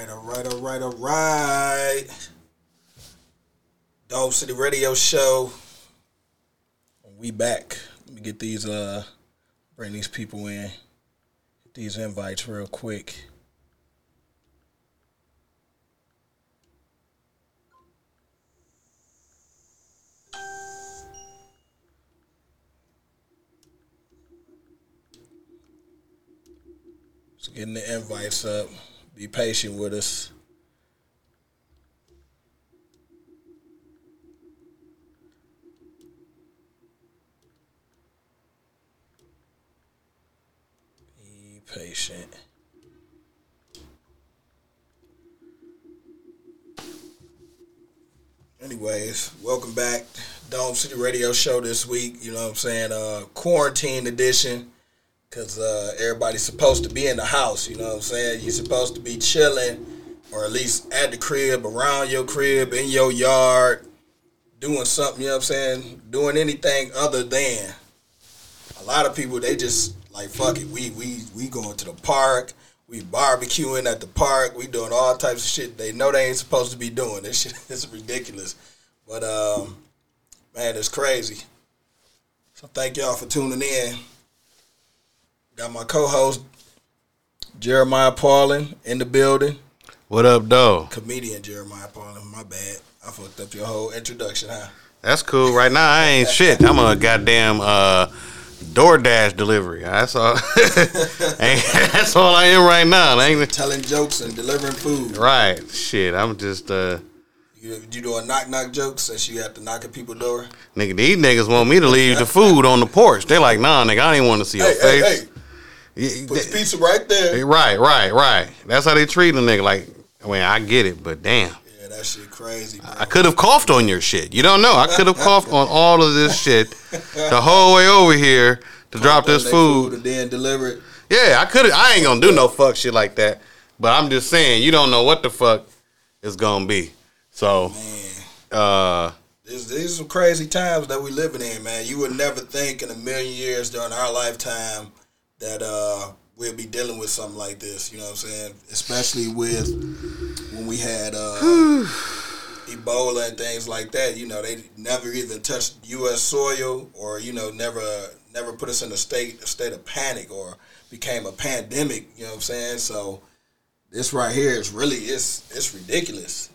right, all right, all right, all right. Dome City Radio Show. We back. Let me get these uh bring these people in. Get these invites real quick. So getting the invites up. Be patient with us. Be patient. Anyways, welcome back. Dome City Radio Show this week. You know what I'm saying? Uh, quarantine edition. Cause uh, everybody's supposed to be in the house, you know what I'm saying? You're supposed to be chilling, or at least at the crib, around your crib, in your yard, doing something. You know what I'm saying? Doing anything other than. A lot of people they just like fuck it. We we we going to the park. We barbecuing at the park. We doing all types of shit they know they ain't supposed to be doing. This shit is ridiculous, but um, man, it's crazy. So thank y'all for tuning in. Got my co-host Jeremiah Paulin in the building. What up, dog? Comedian Jeremiah Paulin. My bad. I fucked up your whole introduction, huh? That's cool. Right now, I ain't shit. I'm a goddamn uh, DoorDash delivery. That's all. that's all I am right now. I ain't Telling jokes and delivering food. right. Shit, I'm just uh, You, you doing knock knock jokes since you have to knock at people's door? nigga. These niggas want me to leave the food on the porch. They like, nah, nigga. I didn't want to see your Hey, face. hey! Put the pizza right there. right, right, right. That's how they treat a nigga. Like, I mean, I get it, but damn. Yeah, that shit crazy, bro. I could have coughed on your shit. You don't know. I could have coughed on all of this shit the whole way over here to drop this They food. and then deliver it. Yeah, I could. Have. I ain't gonna do no fuck shit like that. But I'm just saying, you don't know what the fuck it's gonna be. So, Man, uh, this, these are some crazy times that we living in, man. You would never think in a million years during our lifetime that uh, we'll be dealing with something like this. You know what I'm saying? Especially with when we had uh, Ebola and things like that. You know, they never even touched U.S. soil or you know never never put us in a state a state of panic or became a pandemic. You know what I'm saying? So this right here is really it's it's ridiculous.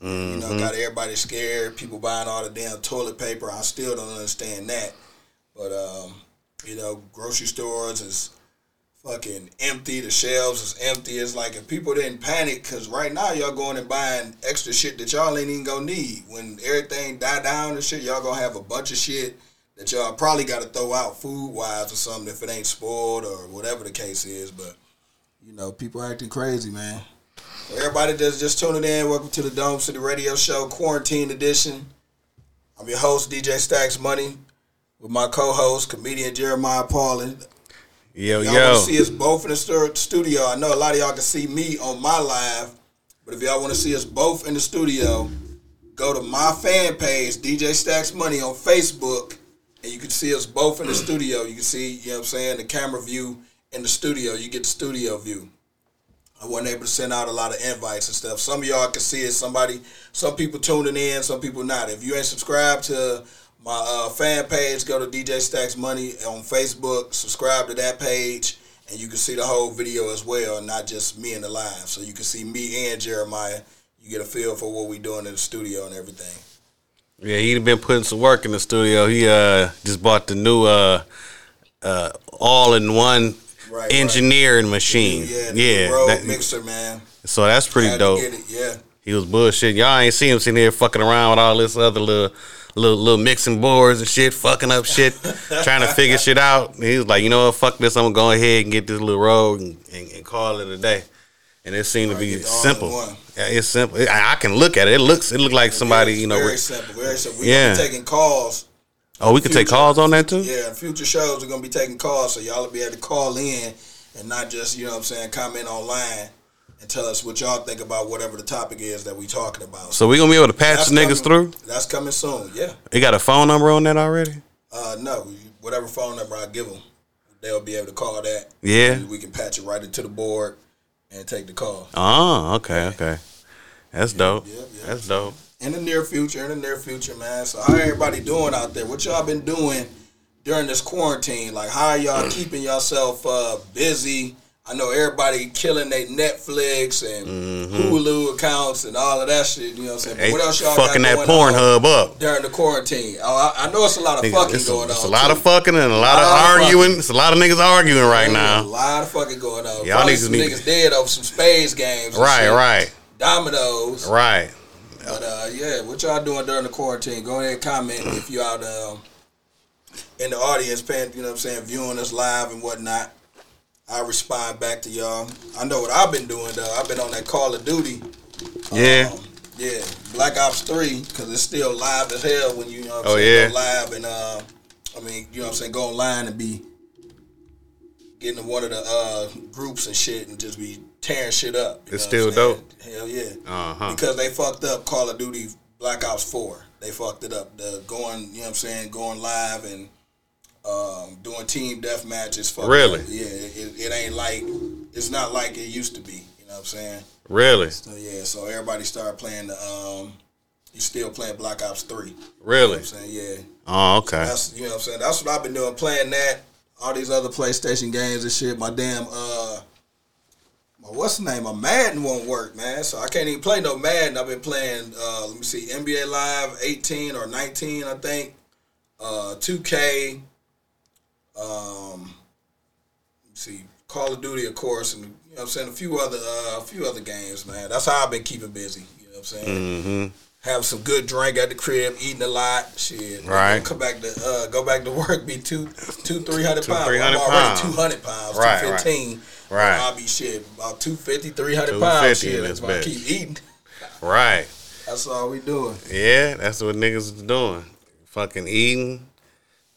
You know, got everybody scared. People buying all the damn toilet paper. I still don't understand that. But um, you know, grocery stores is fucking empty. The shelves is empty. It's like if people didn't panic, cause right now y'all going and buying extra shit that y'all ain't even gonna need. When everything die down and shit, y'all gonna have a bunch of shit that y'all probably got to throw out food wise or something if it ain't spoiled or whatever the case is. But you know, people acting crazy, man. Everybody that's just tuning in, welcome to the Dome City Radio Show, Quarantine Edition. I'm your host, DJ Stacks Money, with my co-host, comedian Jeremiah Paulin. yo, Y'all yo, see us both in the studio. I know a lot of y'all can see me on my live, but if y'all want to see us both in the studio, go to my fan page, DJ Stacks Money on Facebook, and you can see us both in the studio. You can see, you know what I'm saying, the camera view in the studio. You get the studio view. I wasn't able to send out a lot of invites and stuff. Some of y'all can see it. Somebody, some people tuning in, some people not. If you ain't subscribed to my uh, fan page, go to DJ Stacks Money on Facebook. Subscribe to that page, and you can see the whole video as well, not just me in the live. So you can see me and Jeremiah. You get a feel for what we doing in the studio and everything. yeah. He been putting some work in the studio. He uh just bought the new uh uh all in one Right, engineering machine. Yeah, yeah. That- mixer, man. so that's pretty dope. it, Yeah. He was bullshit. Y'all ain't see him sitting here fucking around with all this other little little little mixing boards and shit, fucking up shit, trying to figure shit out. And he was like, you know what, fuck this. I'm gonna go ahead and get this little road and, and, and call it a day. And it seemed to be get the all in simple. Yeah, it's simple. I, I can look at it. It looks it look like somebody, you know. very re- simple. Very simple. We're Yeah. gonna be taking calls. oh, we can take calls on that too. Yeah, future shows we're gonna be taking calls, so y'all will be able to call in and not just, you know what I'm saying, comment online and tell us what y'all think about whatever the topic is that we talking about. So we gonna be able to patch the niggas coming- through. That's coming soon, yeah. They got a phone number on that already. Uh, no, whatever phone number I give them, they'll be able to call that. Yeah. We can patch it right into the board and take the call. Oh, okay, okay. That's dope. yep, yep. That's dope. in the near future, in the near future, man. So how everybody doing out there? What y'all been doing during this quarantine? Like how are y'all keeping yourself uh, busy? I know everybody killing their Netflix and Hulu accounts and all of that shit. You know what I'm saying? Hey, what else y'all fucking got that Pornhub up. during the quarantine? Oh, I, I know it's a lot of fucking it's a, going it's on. It's a lot too. of fucking and a lot of Lot of arguing. It's a lot of niggas arguing right now. A lot of fucking going on. Y'all niggas some need- niggas dead over some spades games. Right, shit. right, Dominoes. right. But uh, yeah, what y'all doing during the quarantine? Go ahead and comment if you out um, in the audience, paying, you know what I'm saying, viewing us live and whatnot. I respond back to y'all. I know what I've been doing though. I've been on that Call of Duty. Yeah. Um, yeah, Black Ops Three because it's still live as hell when you, you know what I'm Oh, saying, yeah. go live and uh, I mean you know what I'm saying, go online and be getting in one of the uh, groups and shit and just be tearing shit up. It's still I'm? Hell yeah Uh-huh. because they fucked up Call of Duty Black Ops Four. They fucked it up. The going, you know what I'm saying, going live and um, doing team death matches. fucked Really? Yeah, it, it ain't like it's not like it used to be. You know what I'm saying? Really, So yeah, so everybody started playing the. Um, you still playing Black Ops Three. You know really. what I'm saying? Yeah, Oh, okay. that's you know what I'm saying. That's what I've been doing, playing that. All these other PlayStation games and shit. My damn uh, my what's the name? My Madden won't work, man. So I can't even play no Madden. I've been playing. Uh, let me see, NBA Live 18 or 19, I think. Uh, 2K. Um, see, Call of Duty, of course, and you know what I'm saying a few other uh, a few other games, man. That's how I've been keeping busy. You know what I'm saying? Mm-hmm. have some good drink at the crib, eating a lot. Shit, Right. Come back to uh, go back to work, be two, two, three hundred pounds. 300 pounds. two hundred pounds, Right, two right. fifteen. Right. I'll be shit about 250, 300 pounds. Shit, this if I keep eating. Right. That's all we doing. Yeah, that's what niggas is doing. Fucking eating.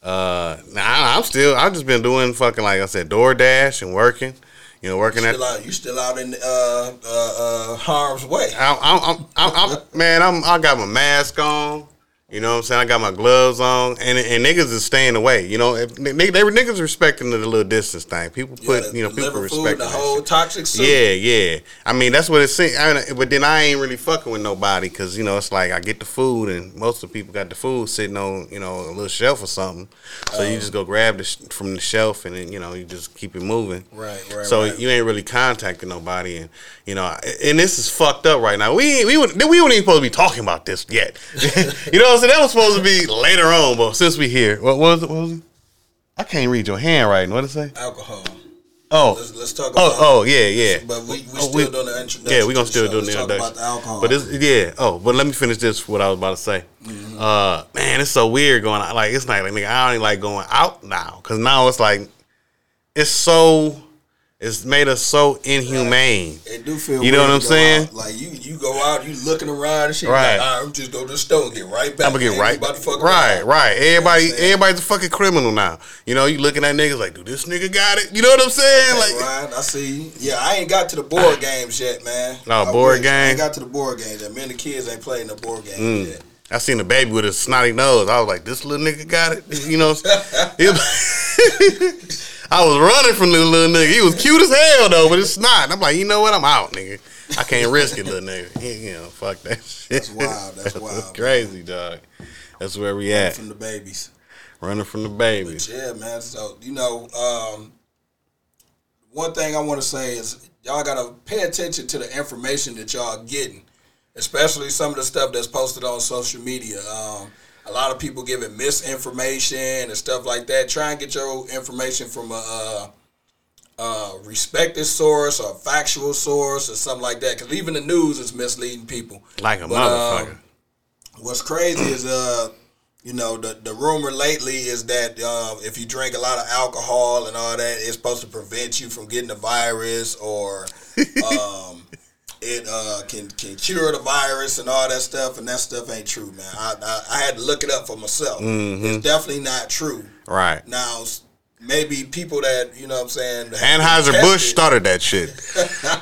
Uh, now I- I'm still. I've just been doing fucking like I said, DoorDash and working. You know, working at. Still out, you still out in uh, uh, uh, harm's way. I'm, I'm, I'm, I'm, I'm, man, I'm, I got my mask on. You know what I'm saying? I got my gloves on, and and niggas is staying away. You know, if, they, they were niggas respecting the little distance thing. People put, the you know, people respect the whole shit. toxic soup. Yeah, yeah. I mean, that's what it seems. I mean, but then I ain't really fucking with nobody because you know it's like I get the food and most of the people got the food sitting on you know a little shelf or something. So you just um, go grab the sh- from the shelf and then you know you just keep it moving. Right, right, So right. you ain't really contacting nobody, and you know, and this is fucked up right now. We we would we weren't even supposed to be talking about this yet. you know what That was supposed to be later on, but since we here, what, was it? What was it? I can't read your handwriting. What did it say? Alcohol. Oh, Let's, let's talk about oh, oh, yeah, yeah. But we, we Oh, still we- doing the introduction. Yeah, we gonna still do the introduction. about the alcohol. But it's yeah. Oh, but let me finish this. What I was about to say. Mm-hmm. Uh, man, it's so weird going out. Like it's not like nigga. I don't even like going out now because now it's like it's so. It's made us so inhumane. It do feel You know what I'm saying? out. Like you, you go out, you looking around and shit. Right. Like, right, I'm just go to the store get right back. I'm gonna get right, About to fuck right, right. Everybody, You know what I'm saying? everybody's a fucking criminal now. You know, you looking at niggas like, do this nigga got it? You know what I'm saying? Like, right, I see. you. Yeah, I ain't got to the board games yet, man. No, I board wish. I ain't got to the board games yet. Me and the kids ain't playing the board games Mm. yet. I seen a baby with a snotty nose. I was like, this little nigga got it. You know, I was running from the little nigga. He was cute as hell though, but it's not. I'm like, you know what? I'm out, nigga. I can't risk it, little nigga. You know, fuck that shit. That's wild. That's wild, crazy, dog. That's where we at. From the babies. Running from the babies. Yeah, man. So you know, um, one thing I want to say is y'all gotta pay attention to the information that y'all getting, especially some of the stuff that's posted on social media. Um, a lot of people giving misinformation and stuff like that. Try and get your information from a, uh uh respected source or factual source or something like that. Because even the news is misleading people. Like a But, um, motherfucker. What's crazy is uh you know the the rumor lately is that um, if you drink a lot of alcohol and all that, it's supposed to prevent you from getting the virus or um, it uh, can can cure the virus and all that stuff. And that stuff ain't true, man. I I, I had to look it up for myself. Mm-hmm. It's definitely not true. right. Now, maybe people that you know what I'm saying. Anheuser Busch started that shit.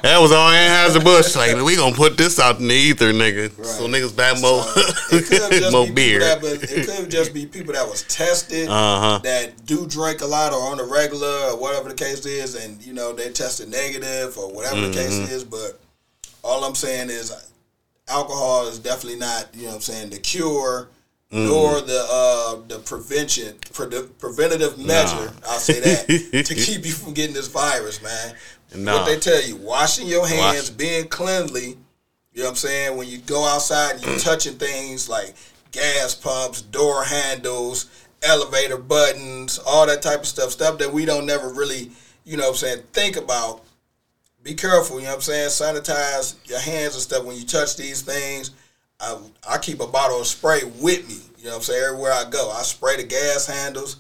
that was all Anheuser Busch. Like we gonna put this out in the ether, nigga. So niggas buy more, It more be beer. That, but it could just be people that was tested Uh-huh. that do drink a lot or on a regular or whatever the case is, and you know they tested negative or whatever the case Mm-hmm. is. But all I'm saying is, alcohol is definitely not you know what I'm saying the cure. Mm-hmm. Nor the uh, the prevention pre- preventative measure, I'll say that to keep you from getting this virus, man. Nah. What they tell you, washing your hands, Wash- being cleanly, you know what I'm saying? When you go outside and you're touching things like gas pumps, door handles, elevator buttons, all that type of stuff, stuff that we don't never really, you know what I'm saying, think about. Be careful, you know what I'm saying? Sanitize your hands and stuff when you touch these things. I, I keep a bottle of spray with me, you know what I'm saying, everywhere I go. I spray the gas handles,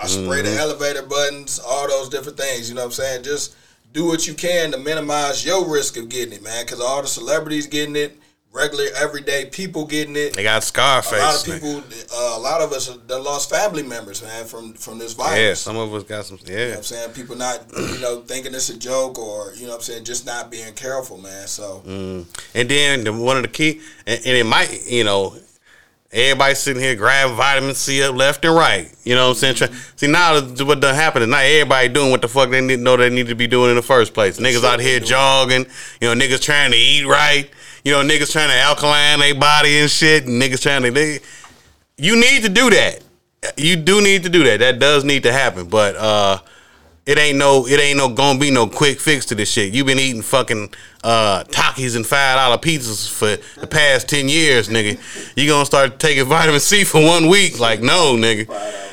I spray the mm-hmm. elevator buttons, all those different things, you know what I'm saying? Just do what you can to minimize your risk of getting it, man, because all the celebrities getting it, regular, everyday people getting it. They got Scarface. A lot of people, uh, a lot of us that lost family members, man, from from this virus. Yeah, some of us got some. You know Yeah, what I'm saying? People not, you know, thinking it's a joke or, you know what I'm saying, just not being careful, man. So, Mm. and then the, one of the key, and, and it might, you know, everybody sitting here grabbing vitamin C up left and right. You know what I'm saying? Try, see now what done happened is not everybody doing what the fuck they need, know they need to be doing in the first place. Niggas out here jogging, you know, niggas trying to eat right. You know, niggas trying to alkaline their body and shit. And niggas trying to. They, you need to do that. You do need to do that. That does need to happen. But uh it ain't no it ain't no gonna be no quick fix to this shit. You've been eating fucking uh Takis and five dollar pizzas for the past ten years, nigga. You gonna start taking vitamin C for one week. Like, no, nigga.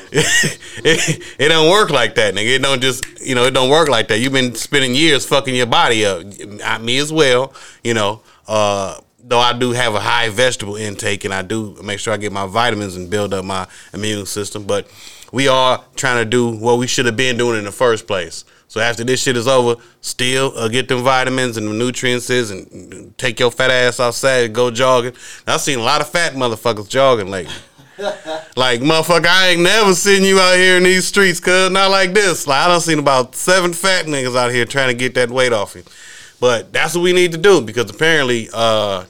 it, it don't work like that, nigga. It don't just you know, it don't work like that. You've been spending years fucking your body up. I, me as well, you know. Uh though I do have a high vegetable intake and I do make sure I get my vitamins and build up my immune system, but we are trying to do what we should have been doing in the first place. So after this shit is over, still uh, get them vitamins and the nutrients and take your fat ass outside and go jogging. I've seen a lot of fat motherfuckers jogging lately. like motherfucker, I ain't never seen you out here in these streets, cuz not like this. Like I done seen about seven fat niggas out here trying to get that weight off you. But that's what we need to do because apparently, uh,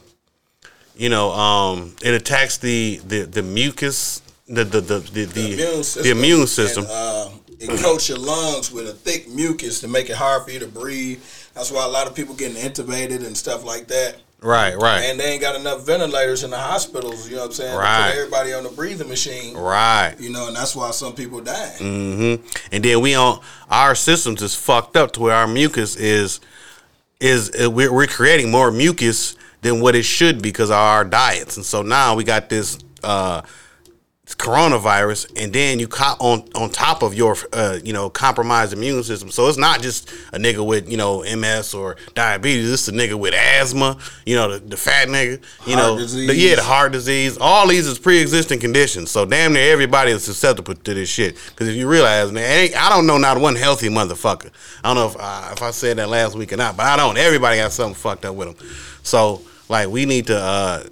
you know, um, it attacks the the the mucus, the the the the, the, immune system. the immune system. And, uh, it coats your lungs with a thick mucus to make it hard for you to breathe. That's why a lot of people getting intubated and stuff like that. right, right, And they ain't got enough ventilators in the hospitals, you know what I'm saying? Right. Put everybody on the breathing machine. right. You know, and that's why some people dying. hmm And then we on our systems is fucked up to where our mucus is is uh, we're, we're creating more mucus than what it should because of our diets, and so now we got this uh, coronavirus, and then you caught on on top of your uh, you know compromised immune system. So it's not just a nigga with you know MS or diabetes. It's a nigga with asthma. You know the, the fat nigga. You Heart know disease. the, yeah the heart disease. All these is pre-existing conditions. So damn near everybody is susceptible to this shit. Because if you realize, man, ain't, I don't know not one healthy motherfucker. I don't know if uh, if I said that last week or not, but I don't. Everybody got something fucked up with them. So like we need to uh,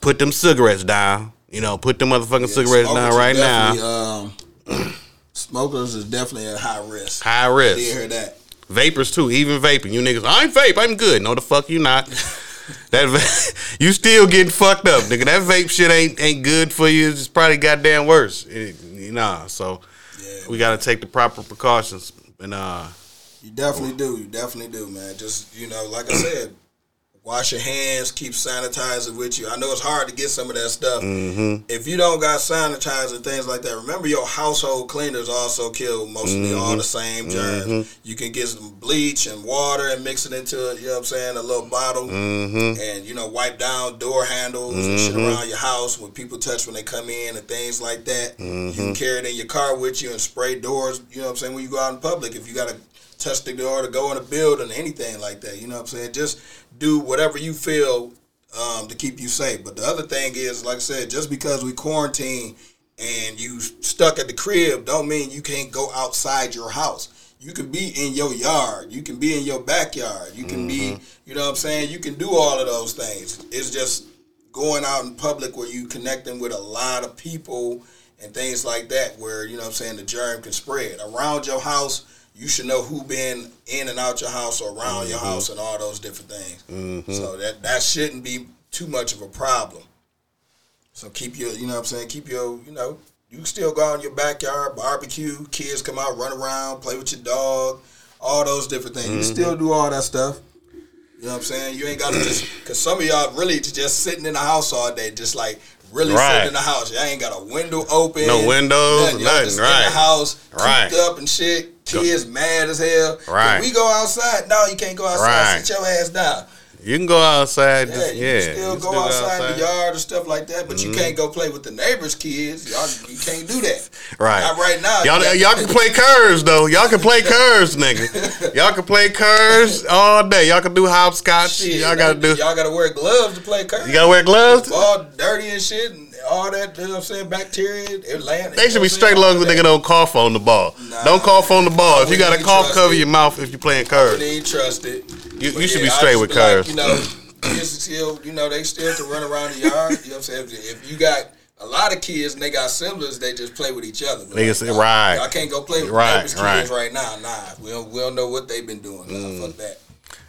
put them cigarettes down. You know, put the motherfucking cigarettes down right now. Um, smokers is definitely at high risk. High Did risk. you hear that? Vapors too, even vaping. You niggas, I ain't vape. I'm good. No, the fuck you not. that va- you still getting fucked up, nigga. That vape shit ain't ain't good for you. It's probably goddamn worse. It, nah, so Yeah, we got to take the proper precautions. And uh, You definitely do. You definitely do, man. Just you know, like I said, wash your hands, keep sanitizer with you. I know it's hard to get some of that stuff. mm-hmm, If you don't got sanitizer things like that, remember your household cleaners also kill mostly all the same germs. Mhm. You can get some bleach and water and mix it into you know what I'm saying, a little bottle. mm-hmm, And you know, wipe down door handles and shit Mhm. around your house when people touch when they come in and things like that. You can Mhm. carry it in your car with you and spray doors. You know what I'm saying? When you go out in public, if you got to touch the door to go in a building, anything like that. You know what I'm saying? Just do whatever you feel um, to keep you safe. But the other thing is, like I said, just because we quarantine and you stuck at the crib, don't mean you can't go outside your house. You can be in your yard. You can be in your backyard. You can be, you know what I'm saying? You can do all of those things. It's just going out in public where you connecting with a lot of people and things like that, where you know what I'm saying the germ can spread around your house. You should know who been in and out your house or around your mm-hmm. house and all those different things. Mm-hmm. So that that shouldn't be too much of a problem. So keep your, you know what I'm saying, keep your, you know, you can still go out in your backyard, barbecue, kids come out, run around, play with your dog, all those different things. You still mm-hmm. do all that stuff. You know what I'm saying? You ain't got to just, because some of y'all really just sitting in the house all day, just like really Right. sitting in the house. Y'all ain't got a window open. No windows, Y'all nothing, just in right. the house, Right. up and shit. Kids mad as hell. Right. We go outside. No, you can't go outside. Right. Sit your ass down. You can go outside. Yeah, just- you yeah. can still you go outside, in the yard and stuff like that, but you can't mm-hmm. go play with the neighbors' kids. Y'all, you can't do that. Right. Not right now. Y'all, You y'all can play curves though. Y'all can play curves, nigga. Y'all can play curves all day. Y'all can do hopscotch. Shit, y'all gotta do. Y'all gotta wear gloves to play curve. You gotta wear gloves. all dirty and shit and all that. You know what I'm saying? Bacteria. It land. They should be straight long as the nigga don't cough on the ball. Nah. don't cough on the ball. If you got a cough, cover it. your mouth if you're playing They ain't trust it. You, you should yeah, be straight with be like, you know, kids still, you know, they still can run around the yard. You know what I'm saying? If, you got a lot of kids and they got siblings, they just play with each other. Niggas say, right. I can't go play with Right, right. kids right now. Nah, we don't, we don't know what they've been doing. Nah, fuck mm. that.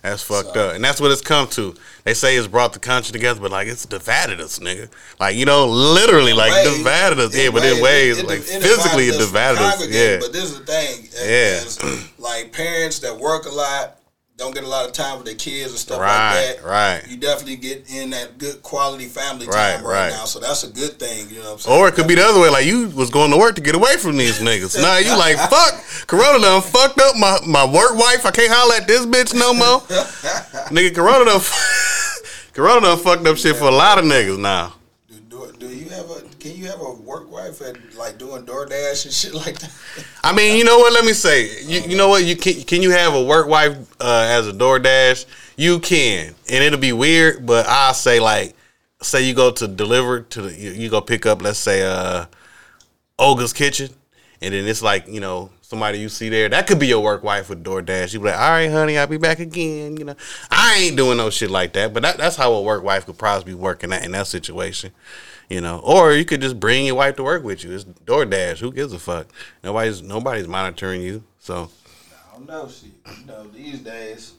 That's fucked So- up. And that's what it's come to. They say it's brought the country together, but like it's divided us, nigga. Like, you know, literally like Ways- divided us. Yeah, but in ways, it- like it- it physically it divided us. Yeah. But this is the thing. Yeah. as, like parents that work a lot, don't get a lot of time with their kids and stuff Right, like that. right. You definitely get in that good quality family time Right, right, right. now. So that's a good thing. You know what I'm saying? Or it could be the other way, like you was going to work to get away from these niggas. Now you like, fuck, Corona done fucked up my, my work wife. I can't holler at this bitch no more. Nigga, Corona done, Corona done fucked up shit for a lot of niggas now. Do, you have a? Can you have a work wife at like doing DoorDash and shit like that? I mean, you know what? Let me say, you, you know what? You can can you have a work wife uh, as a DoorDash? You can, and it'll be weird, but I'll say like, say you go to deliver to the, you, you go pick up, let's say, uh, Olga's Kitchen, and then it's like you know somebody you see there that could be your work wife with DoorDash. You be like, all right, honey, I'll be back again. You know, I ain't doing no shit like that, but that, that's how a work wife could probably be working that in that situation. You know, or you could just bring your wife to work with you. It's DoorDash. Who gives a fuck? Nobody's nobody's monitoring you. So I don't know. Shit. You know, these days,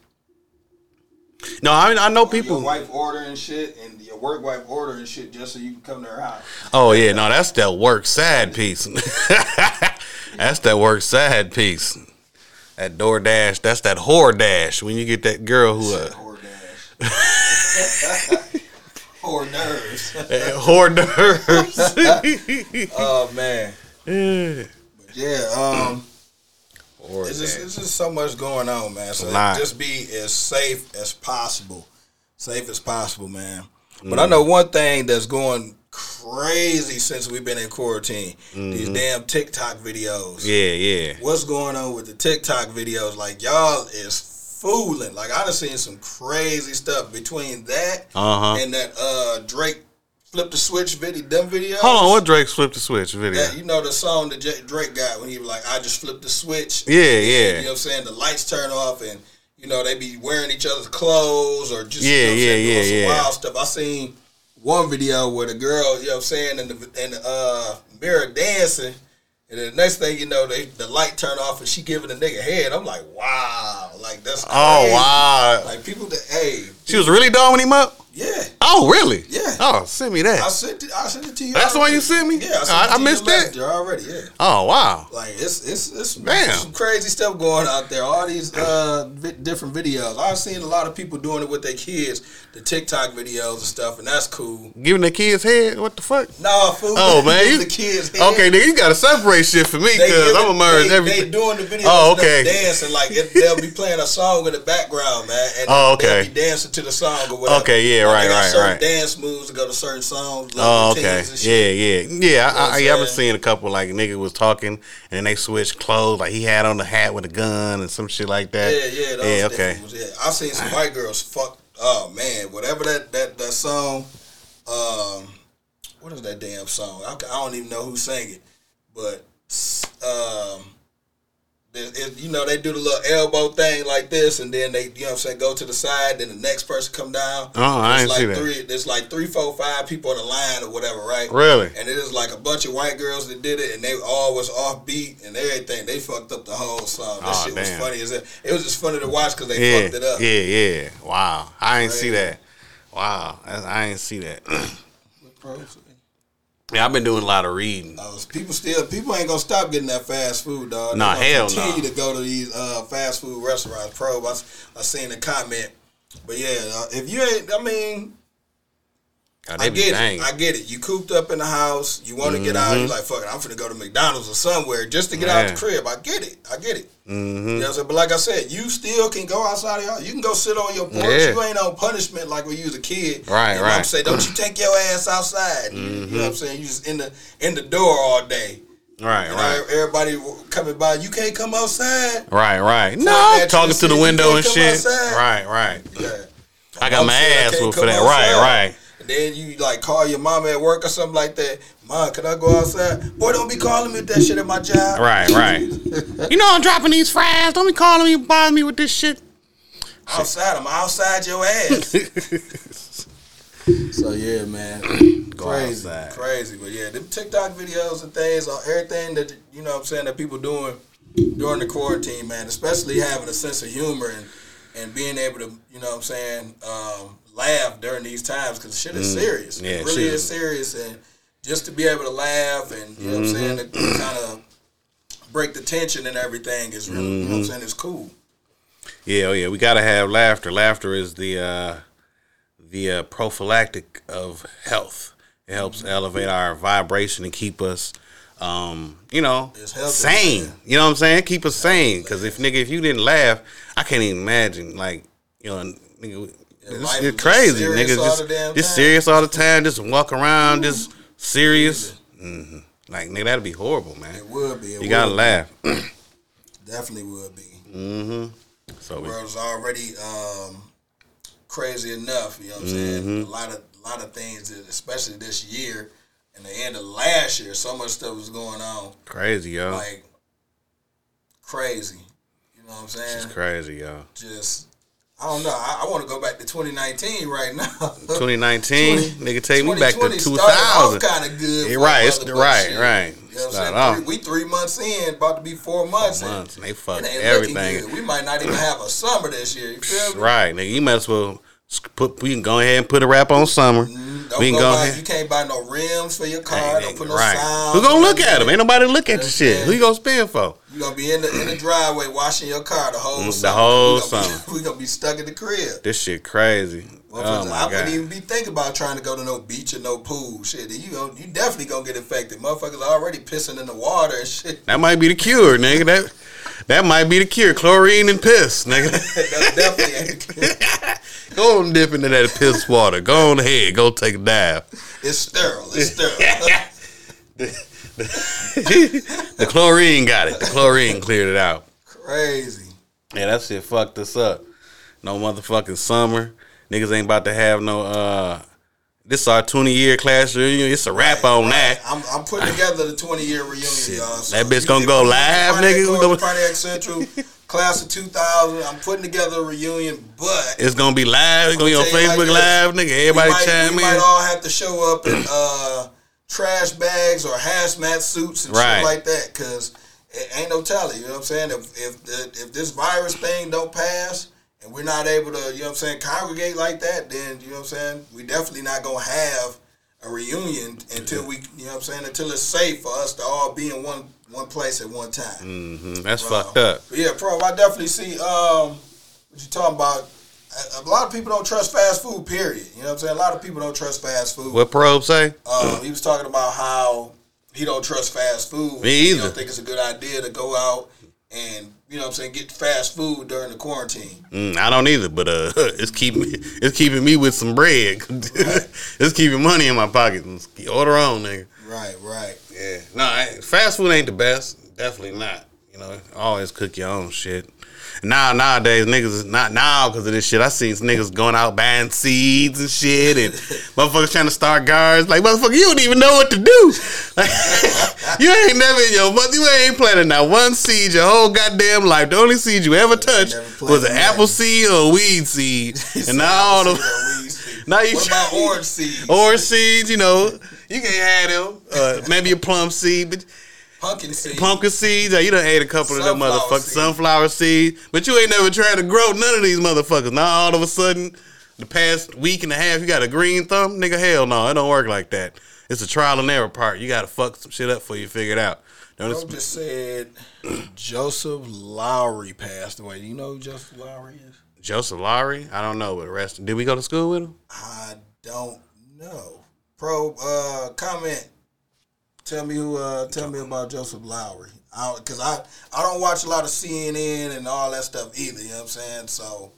no, I mean I know your people. wife ordering shit and your work wife ordering shit just so you can come to her house. Oh yeah, no, that's that work sad piece. that's that work sad piece. That DoorDash, that's that whore dash when you get that girl who uh, Whore nerves. whore nerves. oh man. Yeah. But yeah. Um. Whore It's just, it's just so much going on, man. So just be as safe as possible, safe as possible, man. But Mm. I know one thing that's going crazy since we've been in quarantine: these damn TikTok videos. Mm-hmm. Yeah, yeah. What's going on with the TikTok videos? Like y'all is fooling. Like I done seen some crazy stuff between that Uh huh. and that uh Drake flip the switch video, them videos. Hold on, what Drake flipped the switch video? That, you know the song that J- Drake got when he was like, "I just flipped the switch." Yeah, yeah. You know yeah. what I'm saying? The lights turn off and you know they be wearing each other's clothes or just Yeah, you know I'm yeah, doing yeah, some wild stuff. I seen one video where the girl, you know what I'm saying, in the in the uh, mirror dancing. And then the next thing you know, they the light turn off and she giving the nigga head. I'm like, wow, like that's oh, crazy. Oh wow. Like people that, hey, She was really doming him up? Yeah, Oh really? Yeah. Oh, send me that. I sent it. I sent it to you. That's the one you sent me? Yeah, I, sent I- I missed that. already. Yeah. Oh wow. Like it's it's it's Damn. some crazy stuff going out there. All these uh vi- different videos. I've seen a lot of people doing it with their kids, the TikTok videos and stuff, and that's cool. Giving the kids head? What the fuck? Nah, fool. Oh man, you the kids. head. Okay, nigga, you gotta separate shit for me because I'm gonna merge they, everything. They doing the videos. Oh, okay. Dancing like it, they'll be playing a song in the background, man. And Oh, they'll okay. be dancing to the song or whatever. Okay, yeah, Like, right, right, certain right. Dance moves to go to certain songs. Oh, okay. and shit. Yeah, yeah, yeah. I, I, what I'm I ever seen a couple like nigga was talking and then they switched clothes. Like he had on the hat with a gun and some shit like that. Yeah, yeah, yeah. Okay. yeah. I seen some white girls fuck. Oh man, whatever that that that song. Um, what is that damn song? I, I don't even know who sang it, but um, it- it- you know, they do the little elbow thing like this, and then they, you know, what I'm saying, go to the side. Then the next person come down. Oh, I There's ain't like see that. three. There's like three, four, five people in the line or whatever, right? Really? And it is like a bunch of white girls that did it, and they all was off beat and everything. They fucked up the whole song. That Aw, shit was funny as it. It was just funny to watch because they Yeah, fucked it up. yeah, yeah. Wow, I ain't see that. Wow, I I ain't see that. yeah, I've been doing a lot of reading. Uh, people still people ain't gonna stop getting that fast food, dog. Nah, hell continue nah. to go to these uh, fast food restaurants. Probe, I seen the comment, but yeah, uh, if you ain't, I mean, God, I get it. I get it. You cooped up in the house. You want to get out. You're like, fuck it. I'm finna go to McDonald's or somewhere just to get out the crib. I get it. I get it. hmm You know what I'm saying? But like I said, you still can go outside of your house. You can go sit on your porch. Yeah. You ain't on punishment like when you was a kid. Right, you know What I'm saying, don't you take your ass outside. You- You Mm-hmm. know what I'm saying? You just in the in the door all day. Right, right, Everybody coming by. You can't come outside. right, right. No, talking to the window and shit. outside. Right, right. Yeah. I got my Upset, I ass whooped for that. Right, right. And then you like call your mama at work or something like that. Mom, can I go outside? Boy, don't be calling me with that shit at my job. Right, right. you know I'm dropping these fries. Don't be calling me, bothering me with this shit. Outside, I'm outside your ass. so yeah, man, crazy, outside. crazy. But yeah, them TikTok videos and things, on everything that you know, what I'm saying that people doing during the quarantine, man. Especially having a sense of humor and and being able to, you know, what I'm saying, um, laugh during these times because shit is serious. Mm. Yeah, it really is serious, and just to be able to laugh and you know, what I'm saying, to Mm-hmm. kind of break the tension and everything is really, you know, what Mm-hmm. I'm saying, it's cool. Yeah, oh yeah, we gotta have laughter. Laughter is the uh, the uh, prophylactic of health. It helps elevate our vibration and keep us, um, you know, sane. man. You know what I'm saying? Keep us sane. Because if nigga, if you didn't laugh, I can't even imagine. Like, you know, nigga, it's, it's crazy. serious Nigga, just just serious all the time. Just walk around, just serious. hmm Like, nigga, that'd be horrible, man. It would be. It You gotta would laugh. Definitely would be. hmm So The world's already um, crazy enough. You know what I'm saying? Mm-hmm. A lot of a lot of things, especially this year and the end of last year, so much stuff was going on. crazy, yo. Like crazy. You know what I'm saying? It's crazy, yo. Just I don't know. I, I want to go back to 2019 right now. 2019, 20 nigga, take me back to 2020 started 2000. kind of good. Yeah, right, it's right, shit. right. You know what I'm saying? Three, we three months in, about to be four months. and months, and they It fucked everything. We might not even have a summer this year. You feel me? Right, nigga, you might as well put. We can go ahead and put a wrap on summer. Mm, Don't we can go go ahead. You can't buy no rims for your car. Hey, don't put no right. sound. Who gonna look at them? Ain't nobody look at the shit. Who you gonna spend for? You gonna be in the in the driveway washing your car the whole Mm, the summer. whole we gonna summer. Be, we gonna be stuck in the crib. This shit crazy. Oh my I wouldn't even be thinking about trying to go to no beach or no pool. Shit, you gon- you definitely gonna get infected. Motherfuckers already pissing in the water and shit. That might be the cure, nigga. That that might be the cure. Chlorine and piss, nigga. that definitely ain't good. go on dip into that piss water. Go on ahead. Go take a dive. It's sterile. It's sterile. the chlorine got it. The chlorine cleared it out. Crazy. Yeah, that shit fucked us up. No motherfucking summer. Niggas ain't about to have no uh this our 20 year class reunion. It's a wrap on that. I'm, I'm putting together the 20 year reunion, Shit. y'all. That bitch gonna go live, nigga. We to Pontiac Central, class of 2000. I'm putting together a reunion, but It's gonna be live. It's gonna be on you like Facebook. Live, nigga. Everybody we might, chime we in. might all have to show up in uh, trash bags or hazmat suits and Right. shit like that, cause it ain't no telling. You know what I'm saying? If if the, if this virus thing don't pass and we're not able to, you know what I'm saying, congregate like that, then you know what I'm saying, we definitely not gonna have a reunion until we, you know what I'm saying, until it's safe for us to all be in one one place at one time. hmm That's Wow. fucked up. But yeah, bro, I definitely see um, what you talking about. A, lot of people don't trust fast food. Period. You know what I'm saying? A lot of people don't trust fast food. What probe say? Um, he was talking about how he don't trust fast food. Me He either. don't think it's a good idea to go out and you know what I'm saying get fast food during the quarantine. Mm, I don't either, but uh, it's keeping it's keeping me with some bread. it's keeping money in my pocket. Order on, nigga. Right, right. Yeah. No, I, fast food ain't the best. Definitely not. You know, always cook your own shit. Now nowadays niggas is not now because of this shit. I seen niggas going out buying seeds and shit, and motherfuckers trying to start guards. Like motherfucker, you don't even know what to do. Like, you ain't never in your mother. You ain't planted not one seed your whole goddamn life. The only seed you ever touched was an apple seed or a weed seed, and now all the now you What about orange seeds? orange seeds. You know, you can have them. Uh, maybe a plum seed, but pumpkin seeds. pumpkin seeds. You done ate a couple of them Sunflower motherfuckers. seeds. Sunflower seeds. But you ain't never tried to grow none of these motherfuckers. Now all of a sudden, the past week and a half, you got a green thumb? Nigga, hell no. It don't work like that. It's a trial and error part. You gotta fuck some shit up before you figure it out. Don't Bro just said Joseph Lowery passed away. Do you know who Joseph Lowery is? Joseph Lowery? I don't know, but the rest did we go to school with him? I don't know. Pro, uh, comment. Tell me who. Uh, tell me about Joseph Lowery. Because I, I don't watch a lot of CNN and all that stuff either. You know what I'm saying? So,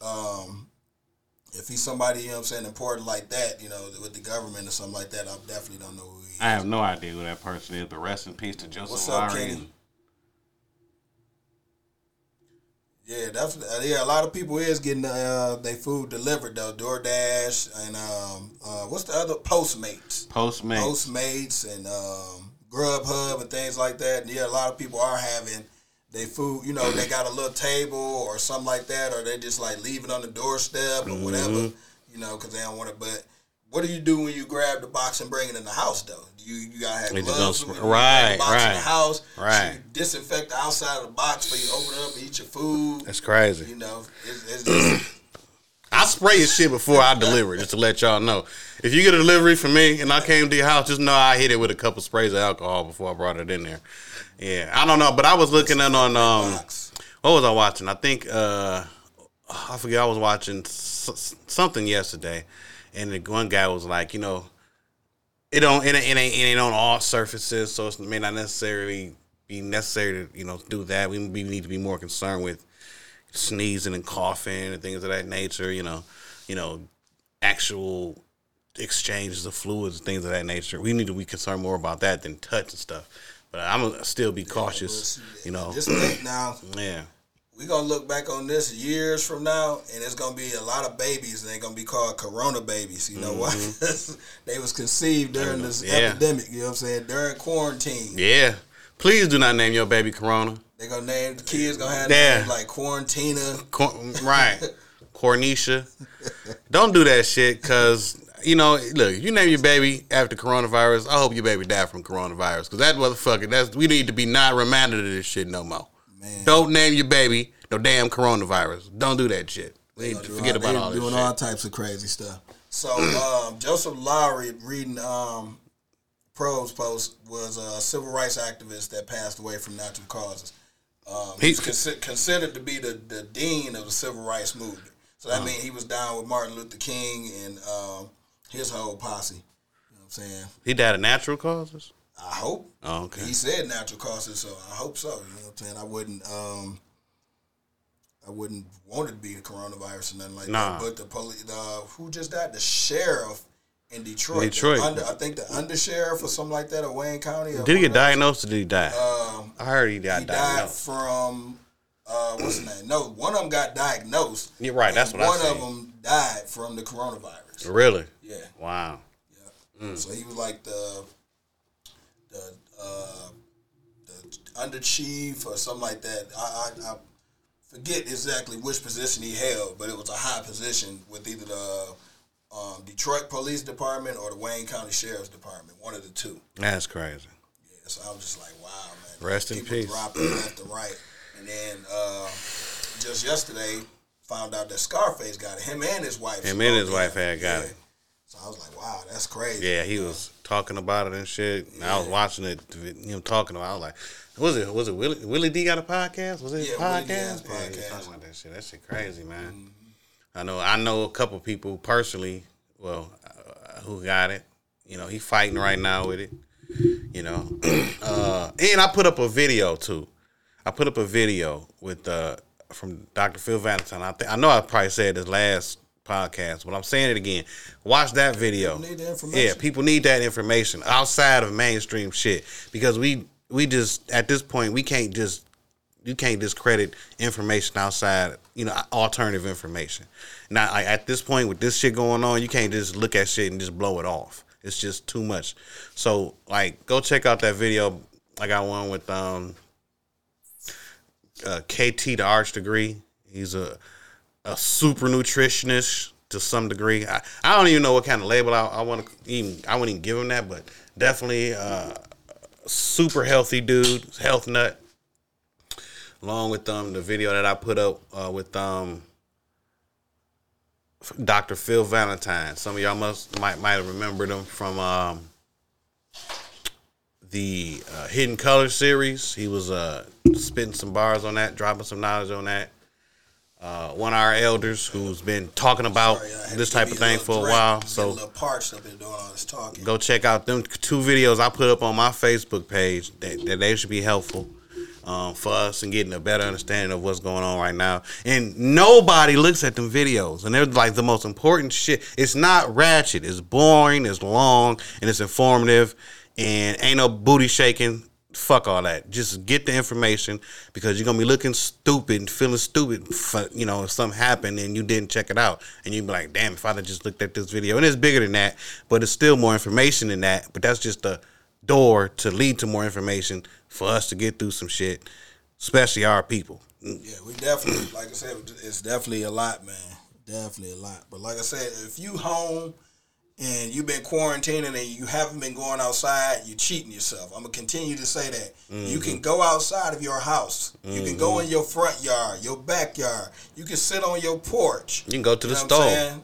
um, if he's somebody you know what I'm saying important like that, you know, with the government or something like that, I definitely don't know who he is. I have no idea who that person is, but rest in peace to Joseph What's up, Lowery. Kenny? Yeah, that's uh, yeah. A lot of people is getting uh, their food delivered though. DoorDash and um, uh, what's the other Postmates, Postmates. Postmates and um, Grubhub and things like that. And, Yeah, a lot of people are having their food. You know, they got a little table or something like that, or they just like leave it on the doorstep or whatever. Mm-hmm. You know, because they don't want it. But what do you do when you grab the box and bring it in the house though? You you gotta have just gloves. gonna when sp- you right, the box in right, the house. right. Disinfect the outside of the box before you open it up and eat your food. That's crazy. You know, it's, it's just, I spray your shit before I deliver, it, just to let y'all know. If you get a delivery from me and I came to your house, just know I hit it with a couple sprays of alcohol before I brought it in there. Yeah, I don't know, but I was looking in on um, what was I watching? I think uh, I forget. I was watching s- something yesterday, and the one guy was like, you know, it don't it, ain't- it ain't it ain't on all surfaces, so it may not necessarily be necessary to you know do that. We, we need to be more concerned with sneezing and coughing and things of that nature. You know, you know, actual exchanges of fluids and things of that nature. We need to be concerned more about that than touch and stuff. But I'm gonna still be cautious. You know, Just think now, yeah. We gonna look back on this years from now, and it's gonna be a lot of babies, and they're gonna be called Corona babies. You know why? they was conceived during this Mm-hmm. Yeah. epidemic. You know what I'm saying? During quarantine, Yeah. Please do not name your baby Corona. they gonna name the kids gonna have Yeah. names like Quarantina. Cor- right. Cornisha. Don't do that shit because, you know, look, you name your baby after coronavirus, I hope your baby died from coronavirus because that motherfucker, that's, we need to be not reminded of this shit no more. Man. Don't name your baby no damn coronavirus. Don't do that shit. We need to forget all- about all this shit. doing shit. all types of crazy stuff. So um, Joseph Lowery reading um, Pro's post was a civil rights activist that passed away from natural causes. Um, he's consi- considered to be the, the dean of the civil rights movement. So Uh-huh. that means he was down with Martin Luther King and um, his whole posse. You know what I'm saying? He died of natural causes? I hope. Oh, okay. He said natural causes, so I hope so. You know what I'm saying? I wouldn't um I wouldn't want it to be the coronavirus or nothing like Nah. that. But the police uh who just died? The sheriff in Detroit. Detroit. under, I think the undersheriff or something like that of Wayne County. Did he get diagnosed or did he die? Um I heard he got he died from uh what's his name? No, one of them got diagnosed. You're right, that's what I said. one of them died from the coronavirus. Really? Yeah. Wow. So he was like the the uh, the under chief or something like that. I, I, I forget exactly which position he held, but it was a high position with either the um, Detroit Police Department or the Wayne County Sheriff's Department, one of the two. That's crazy. Yeah, so I was just like, wow, man. Rest in peace. Dropping left and right, and then uh, just yesterday found out that Scarface got it. Him and his wife. Him and his wife had got it. So I was like, wow, that's crazy. Yeah, he was talking about it and shit. And I was watching it, him talking about. it. I was like, was it was it Willie, Willie D got a podcast? Was it his Yeah, Willie podcast? Yeah, podcast. talking about that shit. That shit crazy, man. I know I know a couple people personally. Well, uh, who got it? You know, he fighting right now with it. You know, uh, and I put up a video too. I put up a video with uh, from Dr. Phil Valentine. I think I know I probably said this last podcast, but I'm saying it again. Watch that video. People need the information. Yeah, people need that information outside of mainstream shit because we we just at this point we can't just you can't discredit information outside, you know, alternative information. Now, at this point with this shit going on, you can't just look at shit and just blow it off. It's just too much. So, like, go check out that video. I got one with um, uh, KT the Arch degree. He's a a super nutritionist to some degree. I, I don't even know what kind of label I, I want to even. I wouldn't even give him that, but definitely uh, super healthy dude, health nut. Along with um the video that I put up uh, with um Dr. Phil Valentine. Some of y'all must might might have remembered him from um the uh, Hidden Color series. He was uh spitting some bars on that, dropping some knowledge on that. Uh, one of our elders who's been talking about Sorry, this type of thing for a while. So a little parched up doing all this talking. go check out them two videos I put up on my Facebook page that, that they should be helpful um, for us and getting a better understanding of what's going on right now. And nobody looks at them videos, and they're like the most important shit. It's not ratchet. It's boring. It's long, and it's informative, and ain't no booty shaking. Fuck all that. Just get the information because you're gonna be looking stupid and feeling stupid. For, you know, if something happened and you didn't check it out, and you'd be like, "Damn, if I'd have just looked at this video." And it's bigger than that, but it's still more information than that. But that's just a door to lead to more information for us to get through some shit, especially our people. Yeah, we definitely, like I said, it's definitely a lot, man. Definitely a lot. But like I said, if you home and you've been quarantining and you haven't been going outside, you're cheating yourself. I'm gonna continue to say that. You can go outside of your house. You can go in your front yard, your backyard. You can sit on your porch. You can go to the You know store.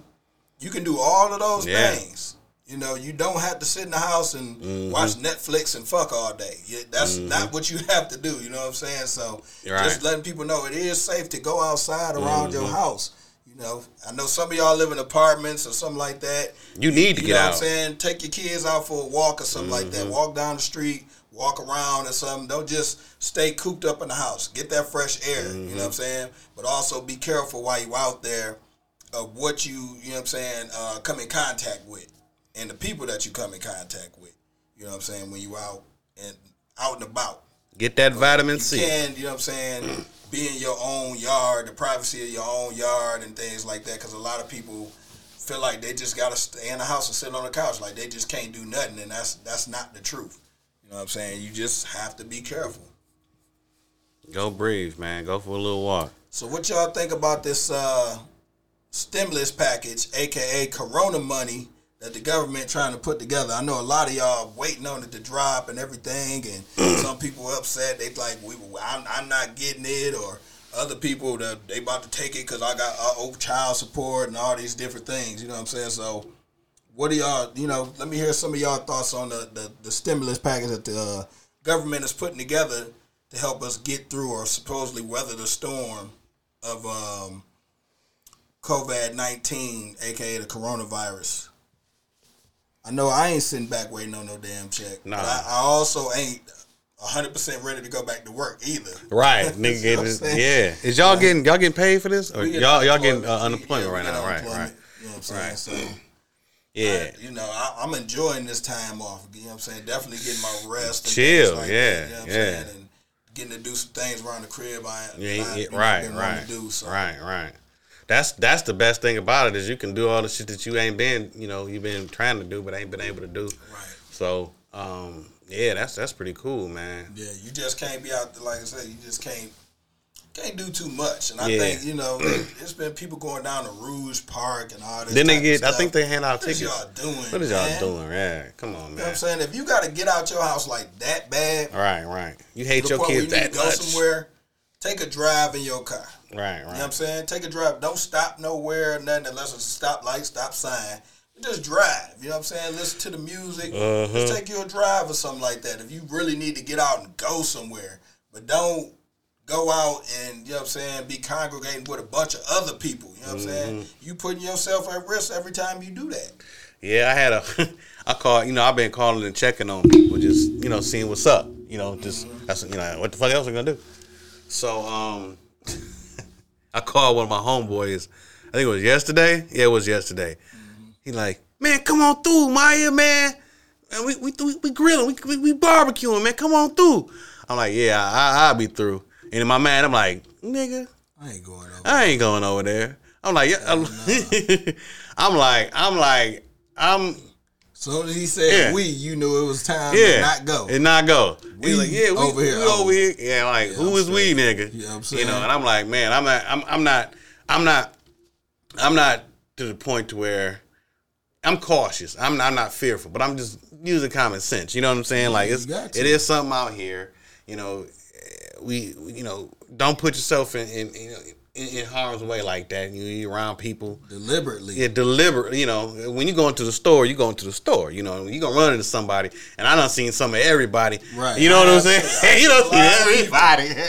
You can do all of those Yeah. things. You know, you don't have to sit in the house and Mm-hmm. watch Netflix and fuck all day. That's not what you have to do. You know what I'm saying? So Right. just letting people know it is safe to go outside around Mm-hmm. your house. You know, I know some of y'all live in apartments or something like that. You need to You get know out. what I'm saying? Take your kids out for a walk or something like Mm-hmm. that. Walk down the street, walk around or something. Don't just stay cooped up in the house. Get that fresh air. You Mm-hmm. know what I'm saying? But also be careful while you out there of what you, you know what I'm saying, uh, come in contact with and the people that you come in contact with. You know what I'm saying? When you out and out and about. Get that vitamin You C. can, you know what I'm saying, be in your own yard, the privacy of your own yard and things like that. Because a lot of people feel like they just gotta stay in the house and sit on the couch, like they just can't do nothing, and that's that's not the truth. You know what I'm saying? You just have to be careful. Go breathe, man. Go for a little walk. So what y'all think about this uh, stimulus package, aka Corona money that the government trying to put together? I know a lot of y'all waiting on it to drop and everything, and some people upset. They like, we, I'm, I'm not getting it, or other people that they about to take it because I got uh, old child support and all these different things. You know what I'm saying? So. What do y'all, you know, let me hear some of y'all thoughts on the, the, the stimulus package that the uh, government is putting together to help us get through or supposedly weather the storm of um, COVID 19, aka the coronavirus. I know I ain't sitting back waiting on no damn check. Nah. I, I also ain't 100% ready to go back to work either. Right, You know nigga. what Getting I'm this, saying? yeah. Is y'all getting y'all getting paid for this, or y'all y'all getting uh, unemployment. unemployment Yeah, right now? Right, unemployment. right. You know what I'm saying? Right. So. Yeah. I- you know, I, I'm enjoying this time off. You know what I'm saying? Definitely getting my rest. And Chill, things like yeah, that, you know what I'm yeah. saying? And getting to do some things around the crib. I, Yeah, I, yeah, you know, right, been right, to do, so. right, right. That's that's the best thing about it is you can do all the shit that you ain't been, you know, you've been trying to do but ain't been able to do. Right. So, um, yeah, that's that's pretty cool, man. Yeah, you just can't be out there. Like I said, you just can't can't do too much. And I Yeah. think you know, it's been people going down to Rouge Park and all this. Then they get, I think they hand out tickets. What is y'all doing? What is y'all man? doing? Yeah, come on, You know what man. I'm saying? If you got to get out your house like that bad, Right, right. You hate your kids you that to go much. somewhere, take a drive in your car. Right, right. You know what. I'm saying? Take a drive. Don't stop nowhere, nothing unless it's a stop light, stop sign. Just drive. You know what I'm saying? Listen to the music. Uh-huh. Just take you a drive or something like that. If you really need to get out and go somewhere, but don't go out and you know what I'm saying, be congregating with a bunch of other people. You know what I'm saying? Mm-hmm. You putting yourself at risk every time you do that. Yeah, I had a, I call, you know, I've been calling and checking on people, just you know, seeing what's up. You know, just that's you know, what the fuck else we gonna do? So, um, I called one of my homeboys. I think it was yesterday. Yeah, it was yesterday. Mm-hmm. He like, man, come on through, Maya, man. And we we we, we grilling, we, we we barbecuing, man. Come on through. I'm like, yeah, I, I'll be through. And in my mind, I'm like, nigga, I ain't going over. I ain't going over there. I'm like, yeah, I'm, I'm like, I'm like, I'm As he said Yeah. we, you knew it was time yeah, to not go. and not go. We like, yeah, we over here. we over here. Yeah, like Yeah, who I'm is we, saying. nigga? Yeah, I'm you know, and I'm like, man, I'm not, I'm, I'm not, I'm not, I'm not to the point to where I'm cautious. I'm, not, I'm not fearful, but I'm just using common sense. You know what I'm saying? Like it's, you got to. it is something out here. You know, eh, we, we- you know, don't put yourself in, in, you know, in, in harm's way like that. You, around people. Deliberately. Yeah, deliberate. You know, when you go into the store, you go into the store. You know, you gonna run into somebody, and I done seen some of everybody. Right. You know what I I'm saying? you don't see everybody.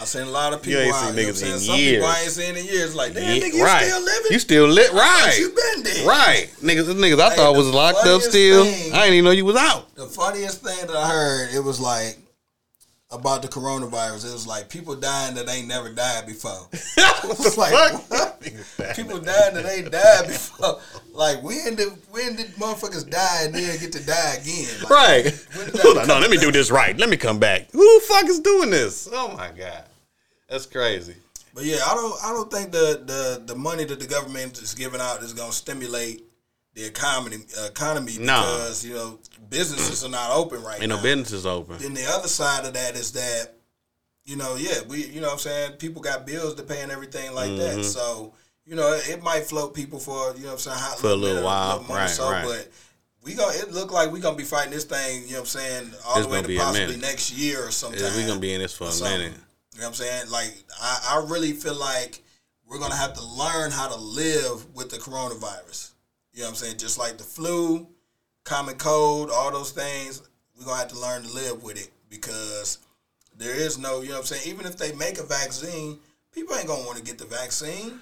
I've seen a lot of people. You ain't out, seen you know niggas what I'm in Some years. people I ain't seen in years. Like, damn, Yeah, nigga, you right. still living? You still lit? Right. you been there? Right. Niggas, niggas I Hey, thought was locked up still. thing- I didn't even know you was out. The funniest thing that I heard, it was like about the coronavirus. It was like people dying that ain't never died before. what the like, what? people dying that ain't died before. Like when did when did motherfuckers die and then get to die again? Like, Right. when did that Hold on, no, let me back? do this right. Let me come back. Who the fuck is doing this? Oh my god, that's crazy. But yeah, I don't I don't think the the the money that the government is giving out is going to stimulate the economy economy Nah. because you know businesses are not open right Ain't now. no businesses open. Then the other side of that is that, you know, yeah, we, you know what I'm saying, people got bills to pay and everything like Mm-hmm. that. So, you know, it, it might float people for, you know what I'm saying, For a little while. money, Right, so, right. But we gonna it look like we gonna be fighting this thing, you know what I'm saying, all It's the way to possibly next year or sometime. Yeah, we gonna be in this for a something. minute. You know what I'm saying? Like, I, I really feel like we're gonna have to learn how to live with the coronavirus. You know what I'm saying? Just like the flu, common cold, all those things, we're gonna have to learn to live with it because there is no, you know what I'm saying? Even if they make a vaccine, people ain't gonna want to get the vaccine.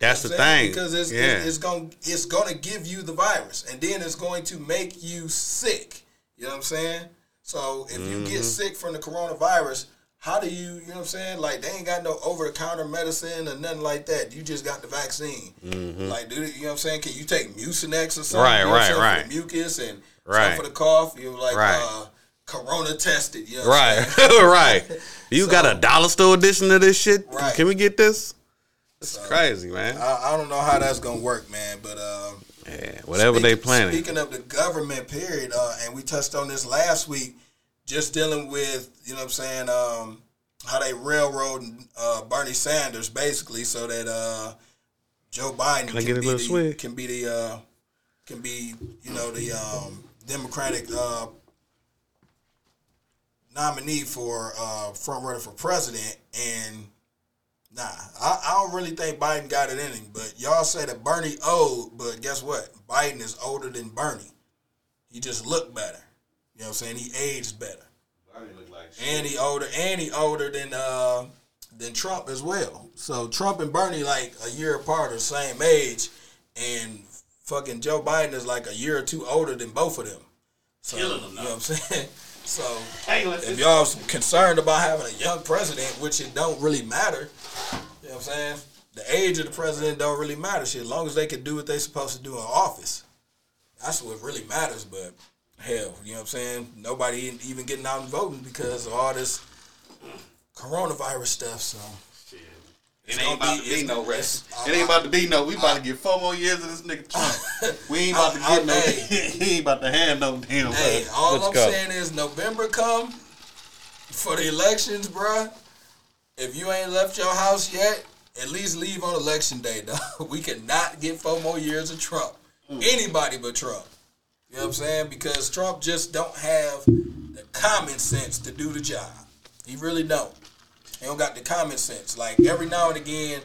That's the You know saying? thing. because it's, yeah. it's, it's going it's to give you the virus, and then it's going to make you sick. You know what I'm saying? So if you Mm-hmm. get sick from the coronavirus, how do you? You know what I'm saying? Like they ain't got no over the counter medicine or nothing like that. You just got the vaccine. Like, dude, you know what I'm saying? Can you take Mucinex or something? Mm-hmm. Right, you know right, right. For the mucus and Right. for the cough. You're like Right. uh, corona tested. You know Right, right. You got a dollar store edition of this shit? Right. Can we get this? It's crazy, man. I, I don't know how that's gonna work, man, but. Uh, Yeah, whatever they planning. Speaking of the government, period, uh, and we touched on this last week, just dealing with you know what I'm saying, um, how they railroad uh, Bernie Sanders basically, so that uh, Joe Biden Can a be the, can be the uh, can be you know the um, Democratic uh, nominee for uh, front runner for president and. Nah, I, I don't really think Biden got it in him. But y'all say that Bernie old, but guess what? Biden is older than Bernie. He just looked better. You know what I'm saying? He aged better. And he older and he older than uh than Trump as well. So Trump and Bernie like a year apart or the same age and fucking Joe Biden is like a year or two older than both of them. So Killing them you know what I'm saying? So Hey, if y'all concerned about having a young president, which it don't really matter, you know what I'm saying? The age of the president don't really matter. Shit, as long as they can do what they supposed to do in office, that's what really matters. But hell, you know what I'm saying? Nobody even getting out and voting because of all this coronavirus stuff. So It ain't about be- to be no rest. It ain't about to be no. We about to get four more years of this nigga Trump. We ain't about to I- get no. I- He ain't about to have no damn. hey, all what's I'm it called? saying is November come for the elections, bruh. If you ain't left your house yet, at least leave on election day, though. We cannot get four more years of Trump. Mm. Anybody but Trump. You know what I'm saying? Because Trump just don't have the common sense to do the job. He really don't. He don't got the common sense. Like every now and again,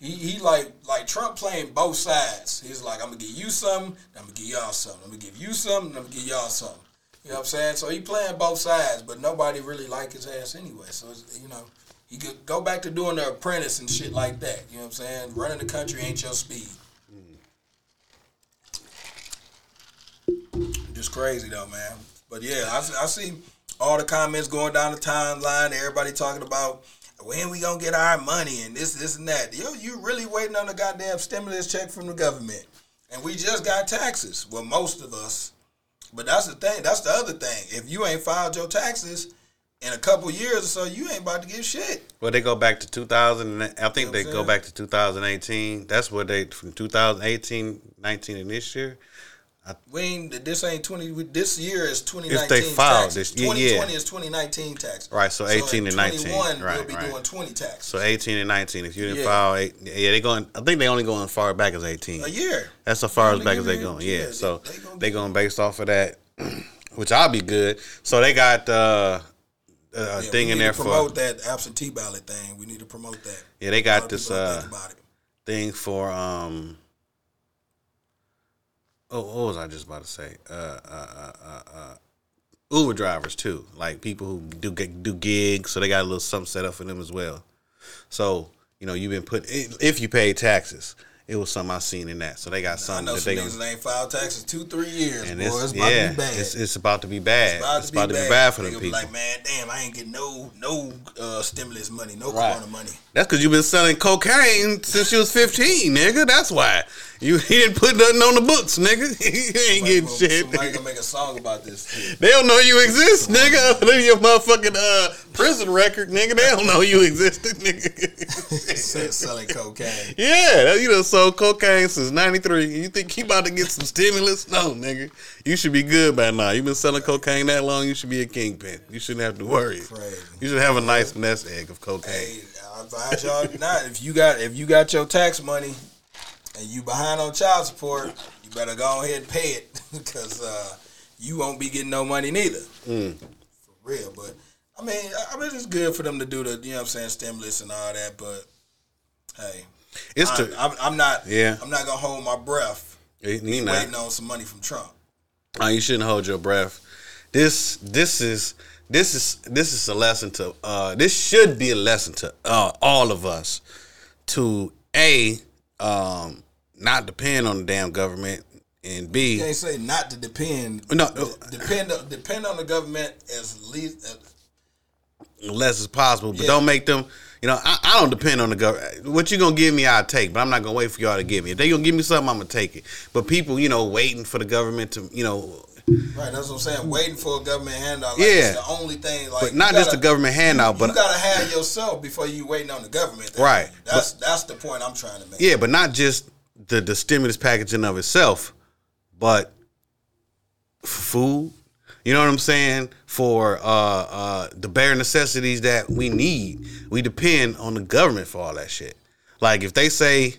he, he like like Trump playing both sides. He's like, I'm gonna give you something, I'm gonna give y'all something. I'm gonna give you something, I'm gonna give y'all something. You know what I'm saying? So he playing both sides, but nobody really like his ass anyway. So you know, he could go back to doing the apprentice and shit like that. You know what I'm saying? Running the country ain't your speed. Crazy though, man. But yeah, I, I see all the comments going down the timeline. Everybody talking about when we gonna get our money and this, this, and that. Yo, you really waiting on a goddamn stimulus check from the government, and we just got taxes. Well, most of us. But that's the thing. That's the other thing. If you ain't filed your taxes, in a couple years or so, you ain't about to get shit. Well, they go back to 2000. I think You know they I'm go back to 2018. That's what they from 2018, 19, and this year. We ain't. This ain't twenty. This year is twenty nineteen. If they filed taxes. this- yeah, twenty yeah. is twenty nineteen tax. Right, so 18 in and 19, 21, right, we'll be right. doing twenty taxes. So 18 and 19. If you didn't Yeah. file, eight, yeah, they going. I think they only going as far back as 18. a year. That's as far as back as they going. Yeah, yeah, so they- gonna they going based off of that, which I'll be good. So they got uh, a Yeah, thing we in need there to for promote that absentee ballot thing. We need to promote that. yeah. They got this uh think about it. thing for um. Oh, what was I just about to say? Uh, uh, uh, uh, uh, Uber drivers too, like people who do do gigs, so they got a little something set up for them as well. So you know, you've been put if you pay taxes. It was something I seen in that, so they got something. I know that some they niggas ain't filed taxes two, three years, and boy. it's, It's about yeah, to be bad. it's it's about to be bad. about, It's to, about be to be bad. for them people. Like, man, damn, I ain't getting no no uh, stimulus money, no Right. corona money. That's because you've been selling cocaine since you was 15, nigga. That's why. You he didn't put nothing on the books, nigga. you ain't getting Well, shit. Somebody gonna make a song about this. Shit. They don't know you exist, nigga. At your motherfucking uh, prison record, nigga. They don't know you existed, nigga. Said selling cocaine. yeah, you done sold cocaine since 93. You think he about to get some stimulus? No, nigga. You should be good by now. You've been selling cocaine that long, you should be a kingpin. You shouldn't have to worry. Crazy. You should have a nice nest egg of cocaine. Hey, I advise y'all not. If you got if you got your tax money and you behind on child support, you better go ahead and pay it because uh, you won't be getting no money neither. Mm. For real, but I mean, I- mean, it's good for them to do the you know what I'm saying stimulus and all that, but hey, It's I, to, I'm, I'm not. Yeah. I'm not gonna hold my breath you you not. on some money from Trump. Oh, you shouldn't hold your breath. This this is this is this is a lesson to uh this should be a lesson to uh all of us to a um not depend on the damn government and You b can't say not to depend. No, De- depend depend on the government as least. Less as possible, but Yeah. don't make them. You know, I, I don't depend on the government. What you gonna give me, I'll take, but I'm not gonna wait for y'all to give me. If they gonna give me something, I'm gonna take it. But people, you know, waiting for the government to, you know, Right, that's what I'm saying. Waiting for a government handout, like, Yeah. it's the only thing. Like, but not just gotta- the government handout, but you gotta have yourself before you waiting on the government. thing. Right, That's that's the point I'm trying to make. Yeah, but not just the, the stimulus package in of itself, but food. You know what I'm saying? For uh, uh, the bare necessities that we need, we depend on the government for all that shit. Like if they say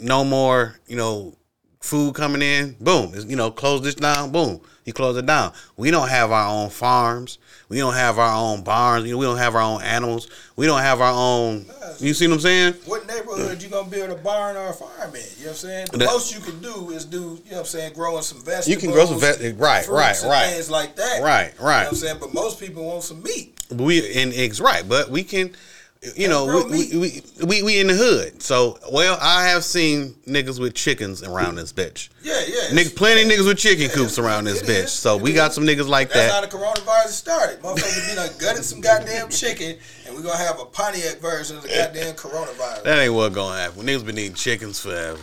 no more, you know, food coming in, boom, you know, close this down, boom, you close it down. We don't have our own farms. We don't have our own barns. You know, we don't have our own animals. We don't have our own. You see what I'm saying? What neighborhood you gonna build a barn or a farm in? You know what I'm saying? The That- most you can do is do, you know what I'm saying, growing some vegetables. You can grow some vegetables. right, right, right. Things like that. Right, You know right. what I'm saying? But most people want some meat. We and eggs, right? But we can, you know, we, we, we we we in the hood. So, well, I have seen niggas with chickens around this bitch. Yeah, yeah. Nigga, plenty niggas with chicken coops around this bitch. is, So we is. got some niggas like That's that. That's how the coronavirus started. Motherfuckers be like gutted some goddamn chicken, and we're gonna have a Pontiac version of the goddamn coronavirus. That ain't what gonna happen. Niggas been eating chickens forever.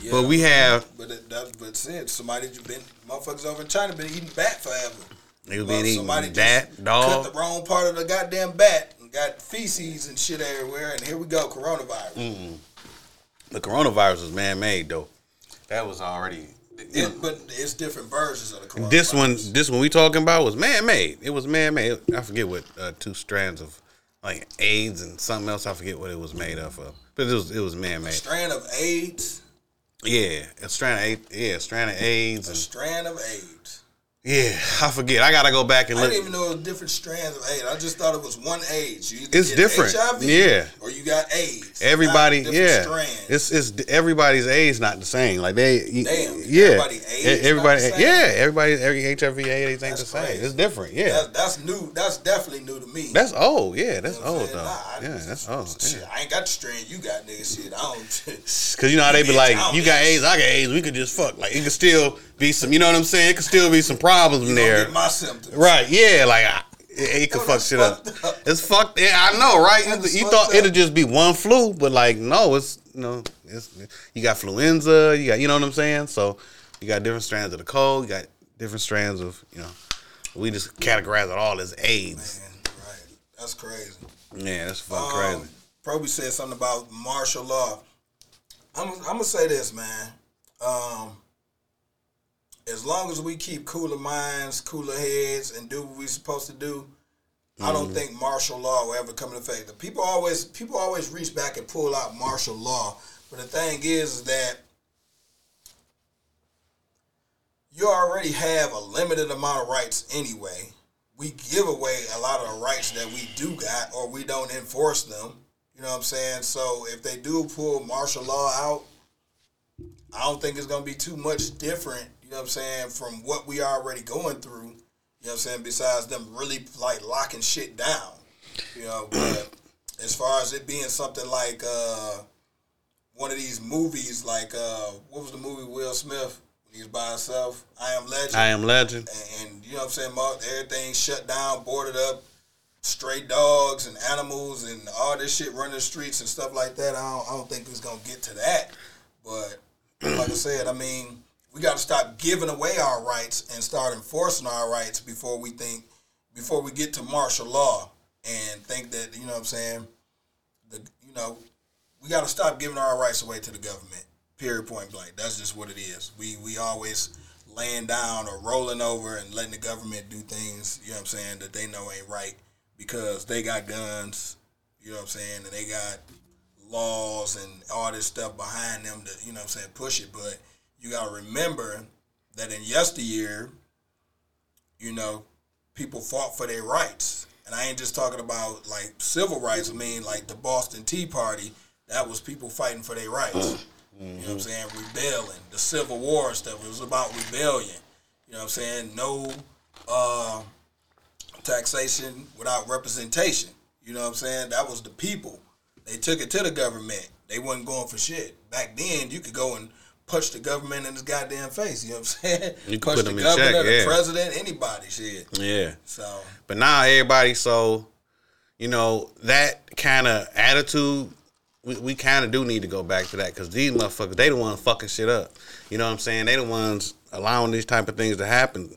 Yeah. But we have But it, that, but said somebody been motherfuckers over in China been eating bat forever. niggas Well, been eating somebody just bat, Cut the wrong part of the goddamn bat got feces and shit everywhere, and here we go, coronavirus. Mm. The coronavirus was man made though. That was already. It, but it's different versions of the coronavirus. This one, this one we talking about was man made. It was man made. I forget what uh, two strands of like AIDS and something else. I forget what it was made of. of. But it was it was man made. strand of AIDS, Yeah, a strand of AIDS. Yeah, a strand of AIDS a and strand of AIDS. Yeah. I forget. I gotta go back and look. I didn't even know it was different strands of AIDS. I just thought it was one either It's different. HIV Yeah. or you got AIDS. Everybody, yeah, strands. it's it's everybody's AIDS not the same. Like they, Damn, yeah, everybody AIDS everybody, yeah, everybody, every HIV AIDS ain't the same. It's different. Yeah, That's, that's new. That's definitely new to me. that's old. Yeah, that's You know old though. Nah, I yeah, that's old. Shit, Yeah. I ain't got the strand you got, nigga. Shit, I don't. Cause you know how they be like, you got. AIDS, I got AIDS, we could just fuck. Like it could still be some, you know what I'm saying? It could still be some problems in You there. get my symptoms. Right? Yeah, like I, it, it could fuck shit up. up. It's fucked. Yeah, I know, right? You, you thought up. it'd just be one flu, but like no, it's you know, it's you got influenza, you got you know what I'm saying. So you got different strands of the cold, you got different strands of you know. We just categorize it all as AIDS. Man, right. That's crazy. Yeah, that's fucking Um, crazy. Probably said something about martial law. I'm, I'm gonna say this, man. Um, as long as we keep cooler minds, cooler heads, and do what we're supposed to do, I don't Mm-hmm. think martial law will ever come into effect. People always people always reach back and pull out martial law, but the thing is, is that you already have a limited amount of rights anyway. We give away a lot of the rights that we do got, or we don't enforce them. You know what I'm saying? So if they do pull martial law out, I don't think it's gonna be too much different. Know what I'm saying from what we are already going through. You know what I'm saying? Besides them really like locking shit down. You know, but as far as it being something like uh, one of these movies, like uh, what was the movie Will Smith when he was by himself? I Am Legend. I am legend. and, and you know what I'm saying? Mark, everything shut down, boarded up, stray dogs and animals and all this shit running the streets and stuff like that. I don't, I don't think it's gonna get to that. But like I said, I mean, we got to stop giving away our rights and start enforcing our rights before we think, before we get to martial law and think that you know what I'm saying. The you know, we got to stop giving our rights away to the government. Period. Point blank. That's just what it is. We we always laying down or rolling over and letting the government do things. You know what I'm saying that they know ain't right because they got guns. You know what I'm saying, and they got laws and all this stuff behind them to you know what I'm saying push it. But you got to remember that in yesteryear, you know, people fought for their rights. And I ain't just talking about like civil rights. I mean, like the Boston Tea Party, that was people fighting for their rights. You know what I'm saying? Rebelling. The Civil War stuff. It was about rebellion. You know what I'm saying? No uh, taxation without representation. You know what I'm saying? That was the people. They took it to the government. They wasn't going for shit. Back then, you could go and punch the government in his goddamn face. You know what I'm saying? You punch the governor, check, the president, anybody. Shit. Yeah. So But now everybody so you know, that kind of attitude we, we kind of do need to go back to that because these motherfuckers, they the ones fucking shit up. You know what I'm saying? They the ones allowing these type of things to happen.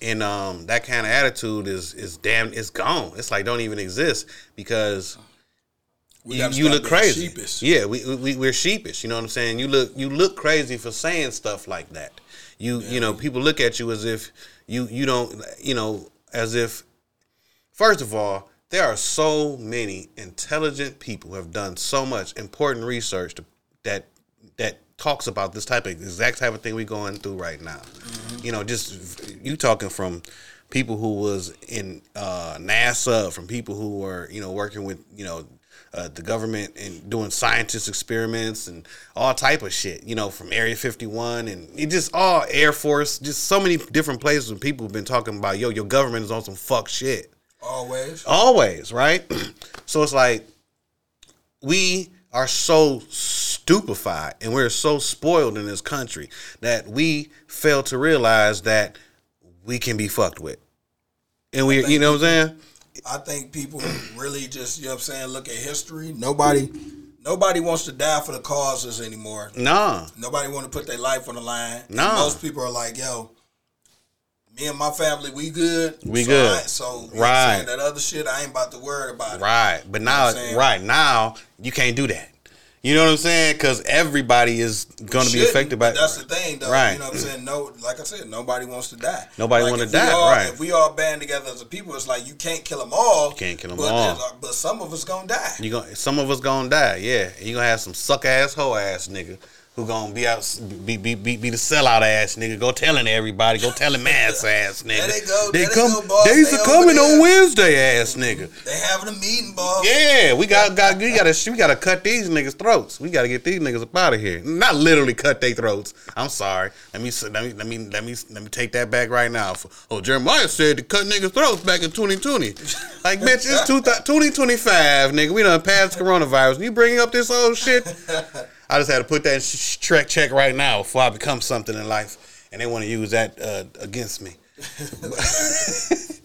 And um, that kind of attitude is is damn, it's gone. It's like don't even exist because you, you look crazy. sheepish. Yeah, we, we we're sheepish. You know what I'm saying? You look you look crazy for saying stuff like that. You you know people look at you as if you you don't you know as if first of all there are so many intelligent people who have done so much important research to, that that talks about this type of exact type of thing we're going through right now. You know, just you talking from people who was in uh, NASA, from people who were you know working with you know uh, the government and doing scientist experiments and all type of shit. You know, from Area 51 and it just all Air Force, just so many different places where people have been talking about yo, your government is on some fuck shit Always. always right so it's like we are so stupefied and we're so spoiled in this country that we fail to realize that we can be fucked with and we you know what i'm saying I think people really just, you know what I'm saying, look at history. Nobody nobody wants to die for the causes anymore. nah Nobody want to put their life on the line. And No. Most people are like, yo, me and my family, we good. We so good. I, so, you know Right. that other shit, I ain't about to worry about it. right but now what I'm right now you can't do that you know what i'm saying because everybody is going to be affected by That's the thing, though. Right. You know what I'm saying? No, like I said, nobody wants to die. Nobody Like, wanna die, all- right. If we all band together as a people, it's like you can't kill them all. You can't kill 'em but all. But some of us gonna die. You gonna some of us gonna die, yeah. And you gonna have some suck ass hoe ass nigga who gonna be out be be be, be the sellout ass nigga. Go telling everybody, go telling mass ass nigga. There they go, They there they come go, boss. they used coming on Wednesday ass nigga. They having a meeting, boss. Yeah, we got got we gotta we gotta cut these niggas throats. We gotta get these niggas up out of here. Not literally cut their throats. I'm sorry. Let me let me let me let me let me take that back right now. Oh, Jeremiah said to cut niggas throats back in 2020. Like bitch, it's 2025, nigga. We done passed coronavirus. And you bringing up this old shit? I just had to put that sh- track check right now before I become something in life, and they want to use that uh, against me.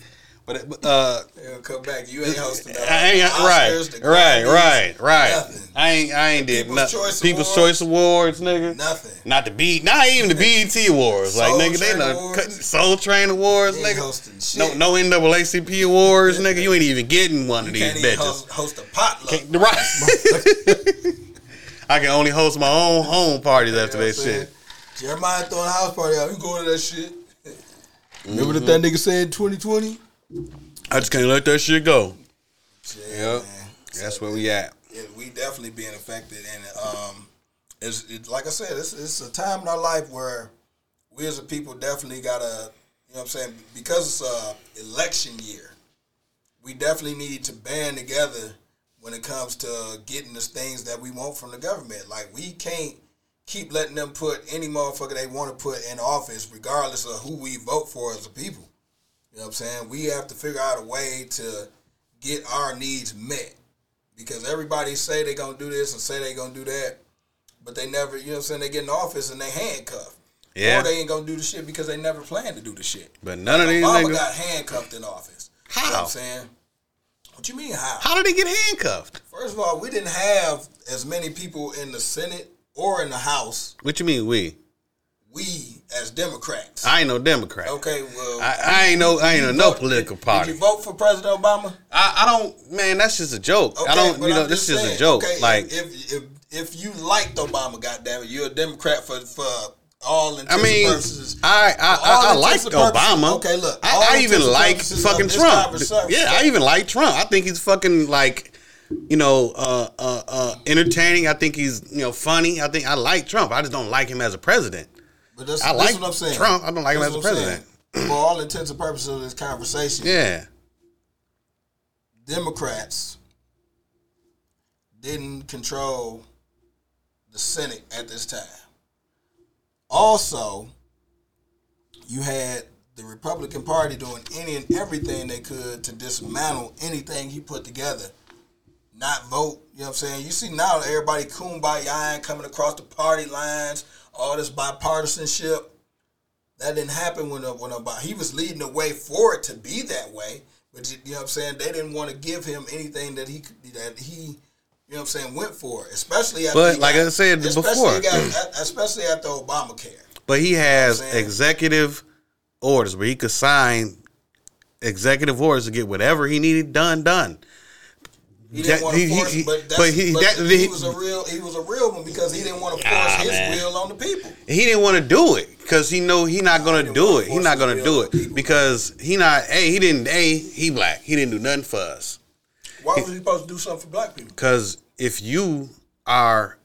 But but, uh, He'll come back. You ain't hosting the I ain't Oscars, right, right, right, right. Nothing. I ain't I ain't did People's nothing. Choice People's Awards. Choice Awards, nigga. Nothing. Not the B, not even the BET Awards. like nigga, they Train done Awards. cut Soul Train Awards, ain't nigga. hosting No shit. no NAACP awards, nigga. You ain't even getting one of You these can't even bitches. host, host a potluck. Can't- right. I can only host my own home parties after You know that saying? shit. Jeremiah throwing a house party out. You going to that shit? Remember Mm-hmm. that that nigga said in 2020? I just can't let that shit go. Yeah, Yep. That's where we at. Yeah, we definitely being affected, and um, it's, it's like I said, it's, it's a time in our life where we as a people definitely gotta, you know, what I'm saying, because it's a election year, we definitely need to band together when it comes to getting the things that we want from the government. Like we can't keep letting them put any motherfucker they want to put in office, regardless of who we vote for as a people. You know what I'm saying? We have to figure out a way to get our needs met because everybody say they're gonna do this and say they're gonna do that, but they never, you know what I'm saying? They get in office and they handcuffed. Yeah. Or they ain't gonna do the shit because they never planned to do the shit. But none of these Obama niggas. got handcuffed in office. How? You know? I'm saying? What you mean how? How did he get handcuffed? First of all, we didn't have as many people in the Senate or in the House. What you mean we? We as Democrats. I ain't no Democrat. okay, well, I, I ain't no I ain't no, no vote- political party. Did you vote for President Obama? I, I don't man, that's just a joke. Okay, I don't you know, I'm this is just a joke. Okay, like if, if if you liked Obama, goddamn it, you're a Democrat for for all intents I mean, and purposes. I I, I, I like intents and purposes- Obama. Okay, look, I, I even like fucking Trump. Yeah, I even like Trump. I think he's fucking like, you know, uh, uh, uh, entertaining. I think he's you know funny. I think I like Trump. I just don't like him as a president. But that's, I that's like what I'm saying. Trump. I don't like him as a what I'm saying. president. For all intents and purposes of this conversation, Yeah, Democrats didn't control the Senate at this time. Also, you had the Republican Party doing any and everything they could to dismantle anything he put together. Not vote, you know what I'm saying? You see now everybody kumbaya coming across the party lines, all this bipartisanship. That didn't happen when uh, when about he was leading the way for it to be that way. But you, know what I'm saying? They didn't want to give him anything that he that he, you know what I'm saying, went for. Especially after But like got- I said especially before. got- especially after Obamacare. but he has saying? executive orders where he could sign executive orders to get whatever he needed done done. He didn't That- want to force, he- but, that's, but he- but that- he, was a real he was a real one because he didn't want to force Ah, his man. will on the people. he didn't want to do it because he know he not gonna do it. He not gonna do it because he not. Hey, he didn't. Hey, he black. He didn't do nothing for us. Why was he supposed to do something for black people? Because if you are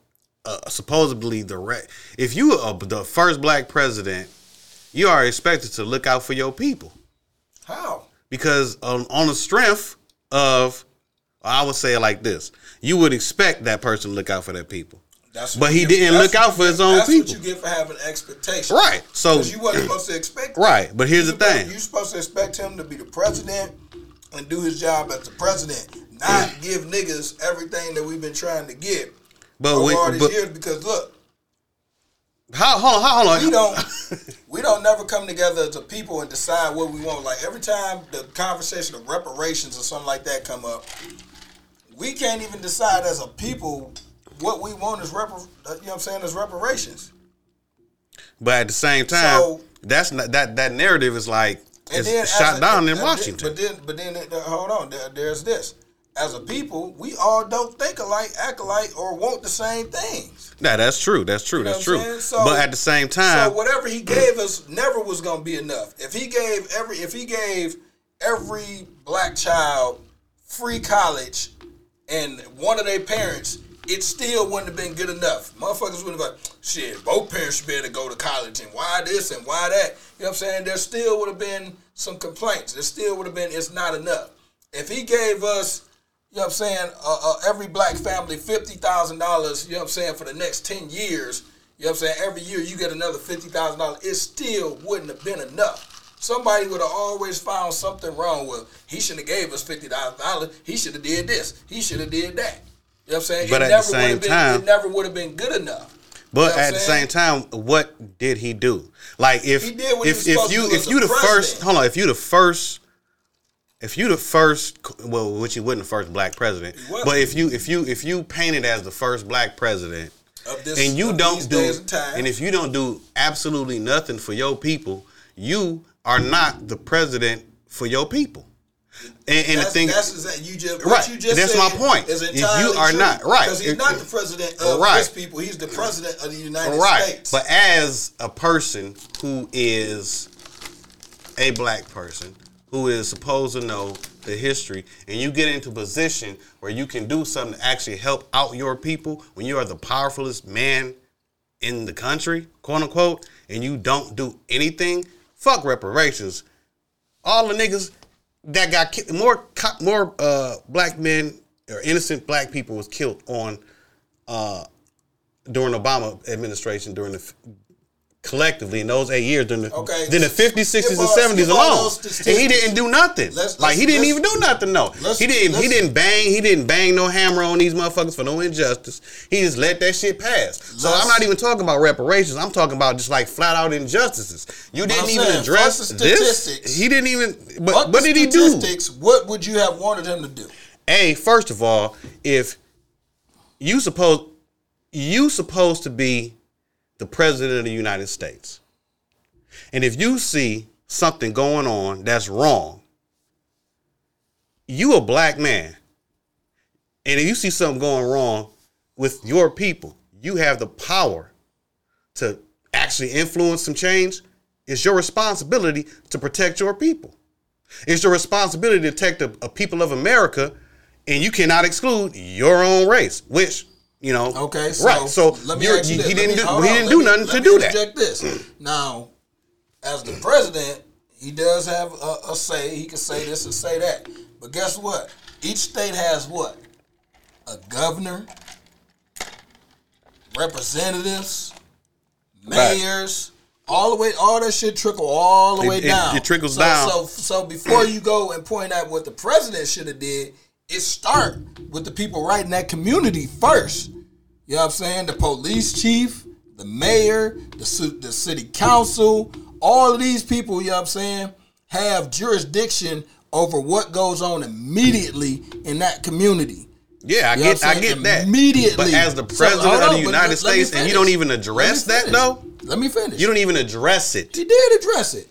uh, supposedly the re- if you are the first black president, you are expected to look out for your people. How? Because on, on the strength of, I would say it like this: you would expect that person to look out for their people. That's But he didn't look out for his own that's people. what you get for having expectations. Right. So you wasn't supposed to expect. right. But here's the thing. you're supposed to expect him to be the president and do his job as the president, not give niggas everything that we've been trying to get But over we, all these but years. Because look, how hold on, hold on. we don't we don't never come together as a people and decide what we want. Like every time the conversation of reparations or something like that come up, we can't even decide as a people what we want is repar- you know what I'm saying is reparations. But at the same time, So- that's not that that narrative is like And then shot a- down in Washington. But then, but then, uh, hold on. There, there's this. As a people, we all don't think alike, act alike, or want the same things. Nah, that's true. That's true. You know that's true. So- but at the same time, So whatever he gave us never was gonna be enough. If he gave every, if he gave every black child free college and one of their parents, it still wouldn't have been good enough. Motherfuckers would have been, shit, both parents should be able to go to college and why this and why that. You know what I'm saying? There still would have been some complaints. There still would have been, it's not enough. If he gave us, you know what I'm saying, uh, uh, every black family $50,000, you know what I'm saying, for the next 10 years, you know what I'm saying, every year you get another $50,000, it still wouldn't have been enough. Somebody would have always found something wrong with, he should have gave us $50,000, he should have did this, he should have did that. You know what I'm saying? But it at the never same would have been, time- it never would have been good enough. but You know at the same time, what did he do? Like if He did what he if if you if you the first hold on if you the first if you the first, well, which you wasn't the first black president, but if you if you if you painted as the first black president, Of this, and you don't do, and and if you don't do absolutely nothing for your people, you are not the president for your people. And, and the thing, that's you just Right. you just That's my point. Is If you are true, not- right. because he's not the president of Right. his people. He's the president of the United right? States. But as a person who is a black person who is supposed to know the history, and you get into a position where you can do something to actually help out your people when you are the powerfulest man in the country, quote unquote, and you don't do anything, fuck reparations. All the niggas that got ki- more more uh, black men or innocent black people was killed on uh, during Obama administration during the collectively in those eight years during the Okay. than the 50s, 60s, Skip and 70s skip alone. And he didn't do nothing. Let's- like he let's- didn't even do nothing. No, he didn't. He didn't bang. He didn't bang no hammer on these motherfuckers for no injustice. He just let that shit pass. So I'm not even talking about reparations. I'm talking about just like flat out injustices. You didn't even saying, address this. He didn't even. But what did he do? What would you have wanted him to do? A, first of all, if you suppose you supposed to be the president of the United States. And if you see something going on that's wrong, you a black man. And if you see something going wrong with your people, you have the power to actually influence some change. It's your responsibility to protect your people. It's your responsibility to protect the people of America, and you cannot exclude your own race, which you know. Okay, so right. So let me ask you he. Didn't me- do he didn't do me- nothing to do that. this. Now, as the president, he does have a, a say. He can say this and say that. But guess what? Each state has what? A governor, representatives, Right. mayors, all the way. All that shit trickle all the It- way it- down. it trickles so, down. So, so before you go and point out what the president should have did, it start with the people right in that community first. You know what I'm saying? The police chief, the mayor, the the city council, all of these people, you know what I'm saying, have jurisdiction over what goes on immediately in that community. Yeah, I You get I get that. Immediately. But as the So, president hold of the United let- let States, and you don't even address that though. Let me finish. You don't even address it. he did address it.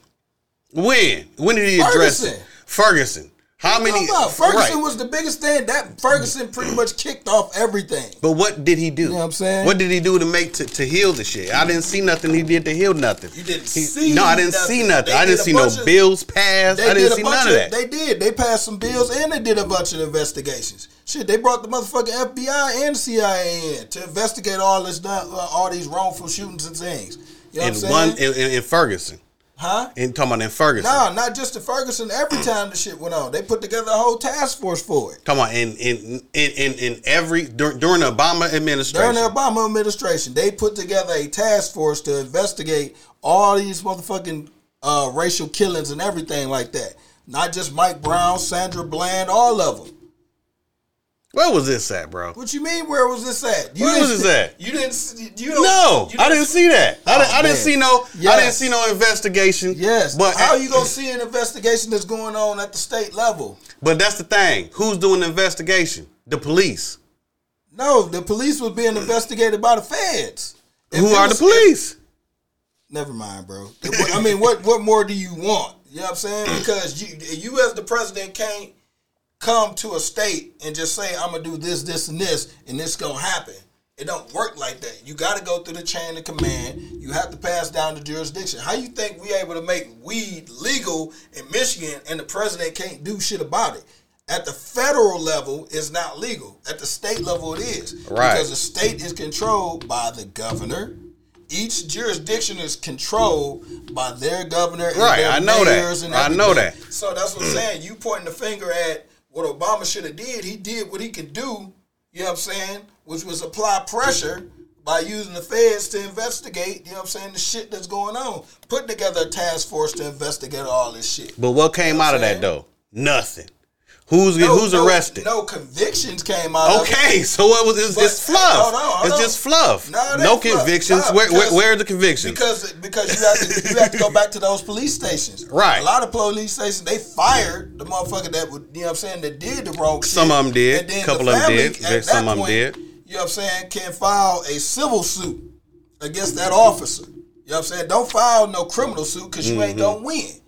When? When did he address it? Ferguson. How many? Ferguson right. was the biggest thing. That Ferguson pretty much kicked off everything. But what did he do? You know what I'm saying? What did he do to make to, to heal the shit? I didn't see nothing he did to heal nothing. You didn't He- see No, I didn't nothing. see nothing. They I did didn't see no of- bills passed. They I did didn't see none of that. They did. They passed some bills and they did a bunch of investigations. Shit, they brought the motherfucking FBI and CIA in to investigate all this, done- uh, all these wrongful shootings and things. You know in what I'm one saying? in, in, in Ferguson. Huh? And talking about in Ferguson. No, not just the Ferguson. Every time the shit went on, they put together a whole task force for it. Come on, in in in in, in every dur- during the Obama administration. During the Obama administration, they put together a task force to investigate all these motherfucking uh, racial killings and everything like that. Not just Mike Brown, Sandra Bland, all of them. Where was this at, bro? What you mean? Where was this at? You Where was this at? You didn't. see- You don't, No, you I didn't see that. I, didn't, Oh, I didn't see no. I didn't see no investigation. Yes, but how you gonna see an investigation that's going on at the state level? But that's the thing. Who's doing the investigation? The police. No, the police was being investigated by the feds. If Who are the was- police? Never mind, bro. I mean, what what more do you want? You know what I'm saying? Because you you as the president can't come to a state and just say I'm gonna do this, this, and this, and this gonna happen. It don't work like that. You got to go through the chain of command. You have to pass down the jurisdiction. How you think we able to make weed legal in Michigan and the president can't do shit about it? At the federal level, it's not legal. At the state level, it is Right. because the state is controlled by the governor. Each jurisdiction is controlled by their governor. And Right, their I know that. I know that. So that's what I'm saying. You pointing the finger at what Obama should have did. He did what he could do. You know what I'm saying? Which was apply pressure by using the feds to investigate. You know what I'm saying? The shit that's going on. Putting together a task force to investigate all this shit. But what came know what out of that though? Nothing. Who's No- who's no- arrested? No convictions came out. of it. Okay, so what was it's, But- it's fluff. hold on, hold it's on. just fluff. No, no fluff. convictions. Nah, where, where where are the convictions? Because because you have to you have to go back to those police stations. Right. A lot of police stations they fired the motherfucker that would you know what I'm saying that did the wrong shit. Some of 'em did. A Couple the of 'em family, did. at There's that some of 'em point, did. You know what I'm saying? Can file a civil suit against that officer. You know what I'm saying? Don't file no criminal suit because you Mm-hmm. ain't gonna win.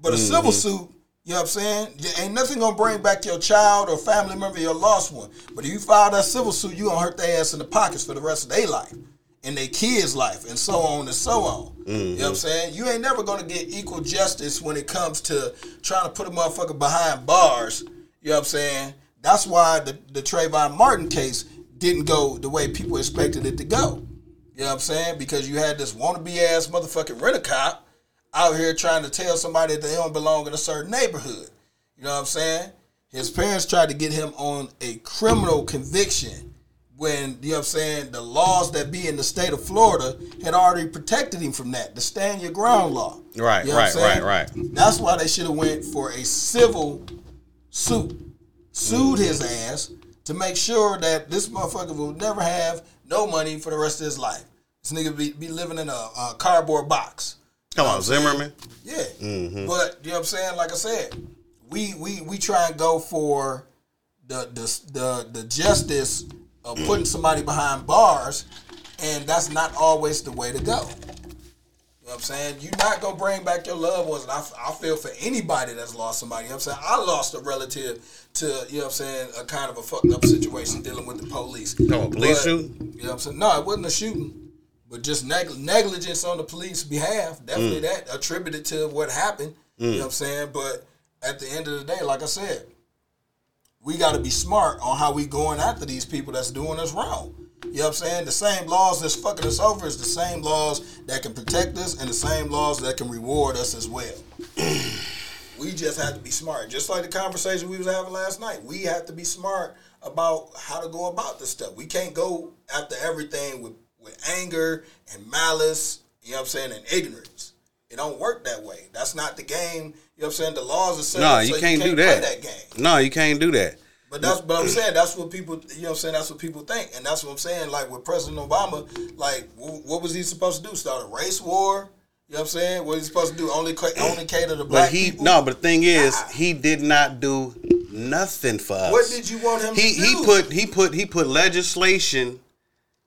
But a civil suit, you know what I'm saying? Ain't nothing gonna bring back your child or family member, your lost one. But if you file that civil suit, you gonna hurt their ass in the pockets for the rest of their life. And their kids' life, and so on and so on. You know what I'm mm-hmm. saying? You ain't never gonna get equal justice when it comes to trying to put a motherfucker behind bars. You know what I'm saying? That's why the, the Trayvon Martin case didn't go the way people expected it to go. You know what I'm saying? Because you had this wannabe ass motherfucking rent a cop out here trying to tell somebody that they don't belong in a certain neighborhood. You know what I'm saying? His parents tried to get him on a criminal conviction when, you know what I'm saying, the laws that be in the state of Florida had already protected him from that, the stand your ground law. Right, You know right, right, right. That's why they should have went for a civil suit. Sued his ass to make sure that this motherfucker will never have no money for the rest of his life. This nigga be, be living in a, a cardboard box. Come on, Zimmerman. Yeah. Mm-hmm. But you know what I'm saying? Like I said, we we we try and go for the the the, the justice of putting somebody behind bars, and that's not always the way to go. You know what I'm saying? You're not gonna bring back your loved ones. And I, I feel for anybody that's lost somebody. You know what I'm saying? I lost a relative to, you know what I'm saying, a kind of a fucked up situation dealing with the police. Oh, police But- shooting? You know what I'm saying? No, it wasn't a shooting. But just neg- negligence on the police behalf, definitely mm. that attributed to what happened. You know mm. what I'm saying? But at the end of the day, like I said, we got to be smart on how we going after these people that's doing us wrong. You know what I'm saying? The same laws that's fucking us over is the same laws that can protect us and the same laws that can reward us as well. we just have to be smart. Just like the conversation we was having last night. We have to be smart about how to go about this stuff. We can't go after everything with, with anger and malice, you know what I'm saying, and ignorance. It don't work that way. That's not the game. You know what I'm saying? The laws are set No, you so can't do play that. that game. No, you can't do that. But that's but I'm saying that's what people you know what I'm saying that's what people think and that's what I'm saying like with President Obama like wh- what was he supposed to do start a race war you know what I'm saying what was he supposed to do only only cater to black But he people no, but the thing is, Nah. he did not do nothing for us. what did you want him he to he put he put he put legislation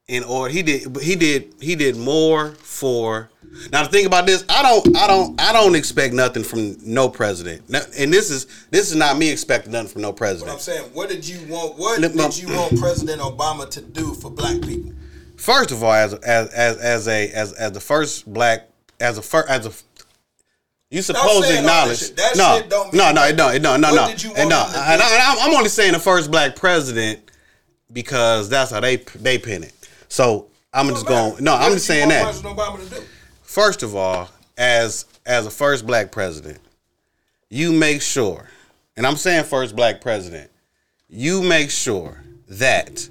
in order. He did but he did he did more for. Now the thing about this, I don't I don't I don't expect nothing from no president. And this is this is not me expecting nothing from no but I'm president. saying what did you want what did you want President Obama to do for black people First of all, as as as as a as as the first black as a first as a you supposed to acknowledge shit. That no, shit don't mean no, no, no, no, no, no, and no, and? I, I'm, I'm only saying the first black president because that's how they they pin it. So I'm just going. No, What I'm just saying that. Obama to do First of all, as as a first black president, you make sure, and I'm saying first black president, you make sure that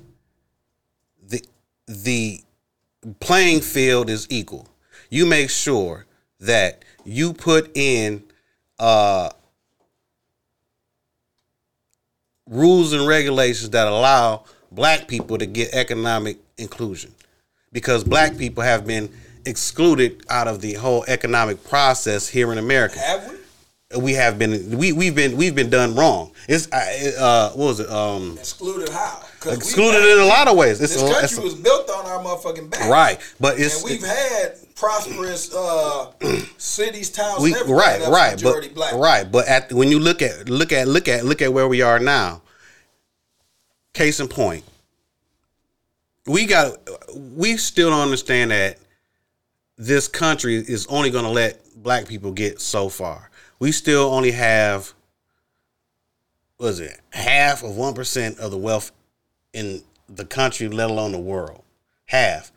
the the playing field is equal. You make sure that you put in uh, rules and regulations that allow black people to get economic inclusion because black people have been excluded out of the whole economic process here in America. have we We have been we we've been we've been done wrong. It's uh what was it um excluded how excluded in a lot of ways. It's this a, country it's a- was built on our motherfucking back right, but it's and we've had prosperous uh, cities, towns, we right right majority but black. right but at when you look at look at look at look at where we are now case in point we got we still don't understand that this country is only going to let black people get so far we still only have what is it half of 1% of the wealth in the country let alone the world half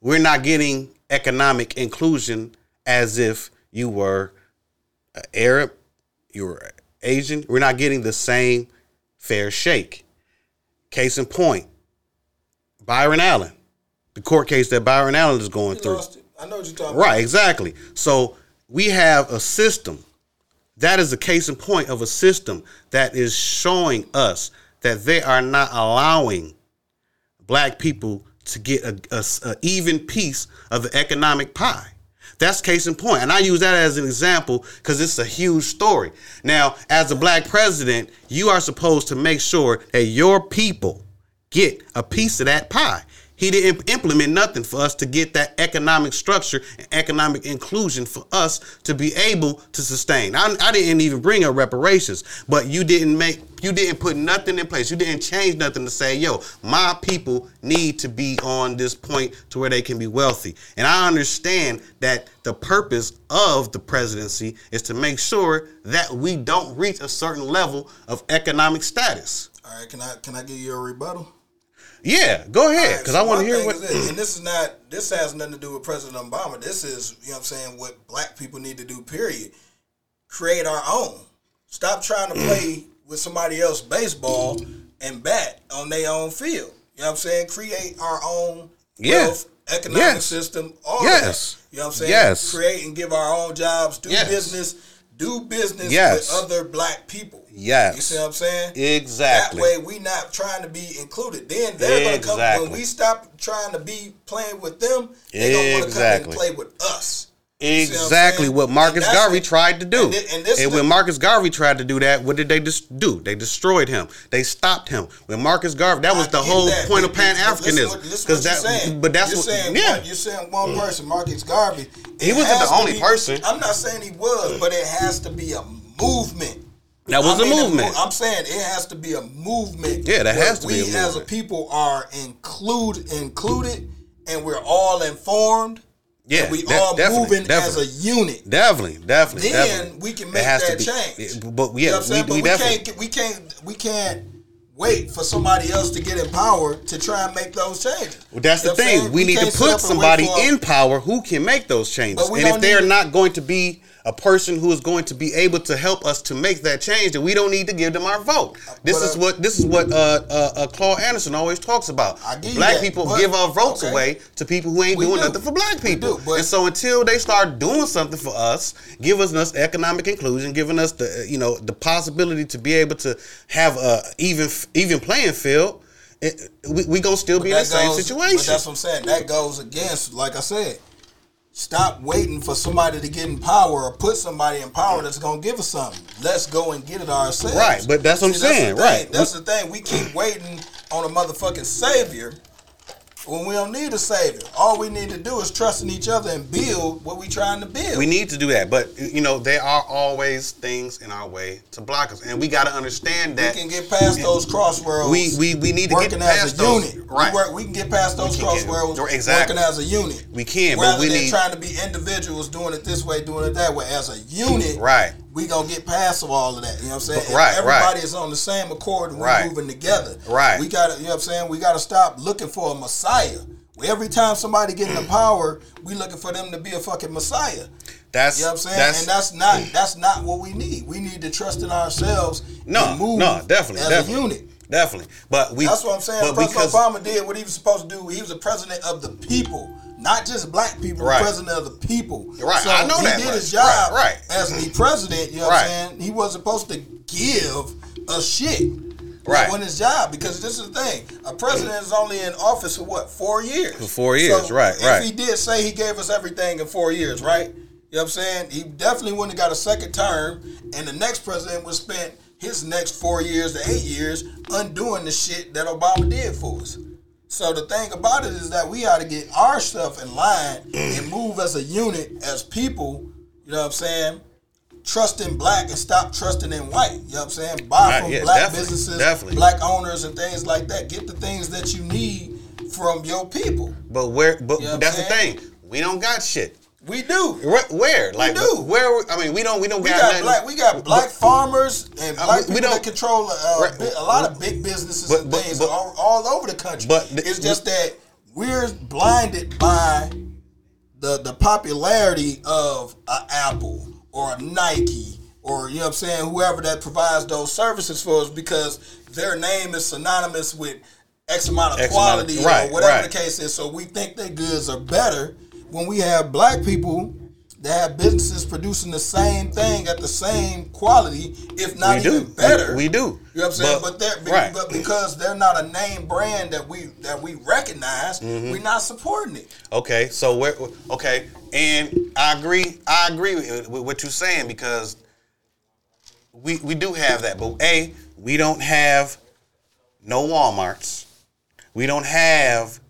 we're not getting economic inclusion as if you were Arab, you were Asian. We're not getting the same fair shake. Case in point, Byron Allen, the court case that Byron Allen is going You through. I know what you're talking Right, exactly. So we have a system that is a case in point of a system that is showing us that they are not allowing black people to get a, a, a even piece of the economic pie. That's case in point. And I use that as an example because it's a huge story. Now, as a black president, you are supposed to make sure that your people get a piece of that pie. He didn't implement nothing for us to get that economic structure and economic inclusion for us to be able to sustain. I, I didn't even bring up reparations, but you didn't make you didn't put nothing in place. You didn't change nothing to say, yo, my people need to be on this point to where they can be wealthy. And I understand that the purpose of the presidency is to make sure that we don't reach a certain level of economic status. All right, can I can I give you a rebuttal? Yeah, go ahead, because I want to hear what. This, and this is not. This has nothing to do with President Obama. This is, you know, what I'm saying what black people need to do. Period. Create our own. Stop trying to play with somebody else baseball and bat on their own field. You know what I'm saying? Create our own Yeah. wealth, economic Yes. system, all Yes. that. You know what I'm saying? Yes. Create and give our own jobs, do Yes. business, do business Yes. with other black people. Yes. You see what I'm saying? Exactly. That way we not trying to be included. Then they're gonna come when we stop trying to be playing with them, they're gonna want to come Exactly. and play with us. You see what I'm Exactly what Marcus Garvey tried to do. And, thi- and And when Marcus Garvey tried to do that, what did they just do? They destroyed him. They stopped him. When Marcus Garvey, that was I the whole that, point but- of Pan Africanism. Because that, saying. but that's you're what, saying. yeah. One, you're saying one person, Marcus Garvey. He wasn't the only be- person. I'm not saying he was, but it has to be a movement. That was I a mean, movement. I'm saying it has to be a movement. Yeah, that has to be we a as a people are include included, and we're all informed. Yeah, and we de- all moving definitely. as a unit. Definitely, definitely. Then definitely. we can make that be- change. it- But You know we, but we we can't we can't we can't wait for somebody else to get in power to try and make those changes. Well, that's You the thing. saying? We need to can't sit up put somebody in power who can make those changes. We And if they're not going to be a person who is going to be able to help us to make that change, then we don't need to give them our vote. This But, is uh, what this is what uh, uh, uh, Claude Anderson always talks about. I give black that, people but- give our votes okay. away to people who ain't We doing do. nothing for black people. do, and so until they start doing something for us, giving us economic inclusion, giving us the uh, you know the possibility to be able to have a even even playing field. It, we we gonna still be in the That same goes- But situation. that's what I'm saying. That goes against, like I said, stop waiting for somebody to get in power or put somebody in power that's gonna give us something. Let's go and get it ourselves. Right, but that's what I'm saying, right. That's the thing. We keep waiting on a motherfucking savior when we don't need a savior. All we need to do is trust in each other and build what we're trying to build. We need to do that, but you know there are always things in our way to block us, and we got to understand that we can get past those crossroads. We- we- we need to get past as a those. unit. Right. We, work, we can get past those can get- crossroads exactly. working as a unit. We can, but rather we than need- trying to be individuals doing it this way, doing it that way. As a unit, Right. We gonna get past of all of that. You know what I'm saying? If Everybody right. is on the same accord. and We're Right. moving together. Right. We gotta. You know what I'm saying? We gotta stop looking for a messiah. Every time somebody get in the power, we looking for them to be a fucking messiah. That's You know what I'm saying? that's and that's not that's not what we need. We need to trust in ourselves. no, no, definitely, as definitely, a unit. definitely. But we That's what I'm saying. But President because Obama did what he was supposed to do. He was a president of the people, not just black people. Right. The president of the people. Right, So I know he that did much. his job Right, right. as the president. You know Right. what I'm saying? He wasn't supposed to give a shit. Right. On his job, because this is the thing: a president is only in office for what four years. For four years, So right, if right. he did say he gave us everything in four years, right? You know what I'm saying? He definitely wouldn't have got a second term, and the next president would spend his next four years to eight years undoing the shit that Obama did for us. So the thing about it is that we ought to get our stuff in line and move as a unit, as people. You know what I'm saying? Trust in black and stop trusting in white. You know what I'm saying? Buy Right, from yeah, black definitely, businesses, definitely. black owners, and things like that. Get the things that you need from your people. but where but You know that's the thing. We don't got shit. We do. Where, like do. where? I mean, we don't we don't We got, got nothing. black. We got black farmers and black we- we people that don't- control uh, Right. a lot of big businesses But- and but- things but- all, all over the country. but the- it's just that we're blinded by the the popularity of an Apple or a Nike or you know what I'm saying, whoever that provides those services for us because their name is synonymous with X amount of X amount of- quality right, or whatever right. the case is. So we think their goods are better when we have black people that have businesses producing the same thing at the same quality, if not We do. even better. We- we do. You know what I'm saying? But- But, be- right. but because they're not a name brand that we that we recognize, Mm-hmm. we're not supporting it. Okay, so where? Okay, and I agree. I agree with, with what you're saying because we we do have that, but a we don't have no WalMarts. We don't have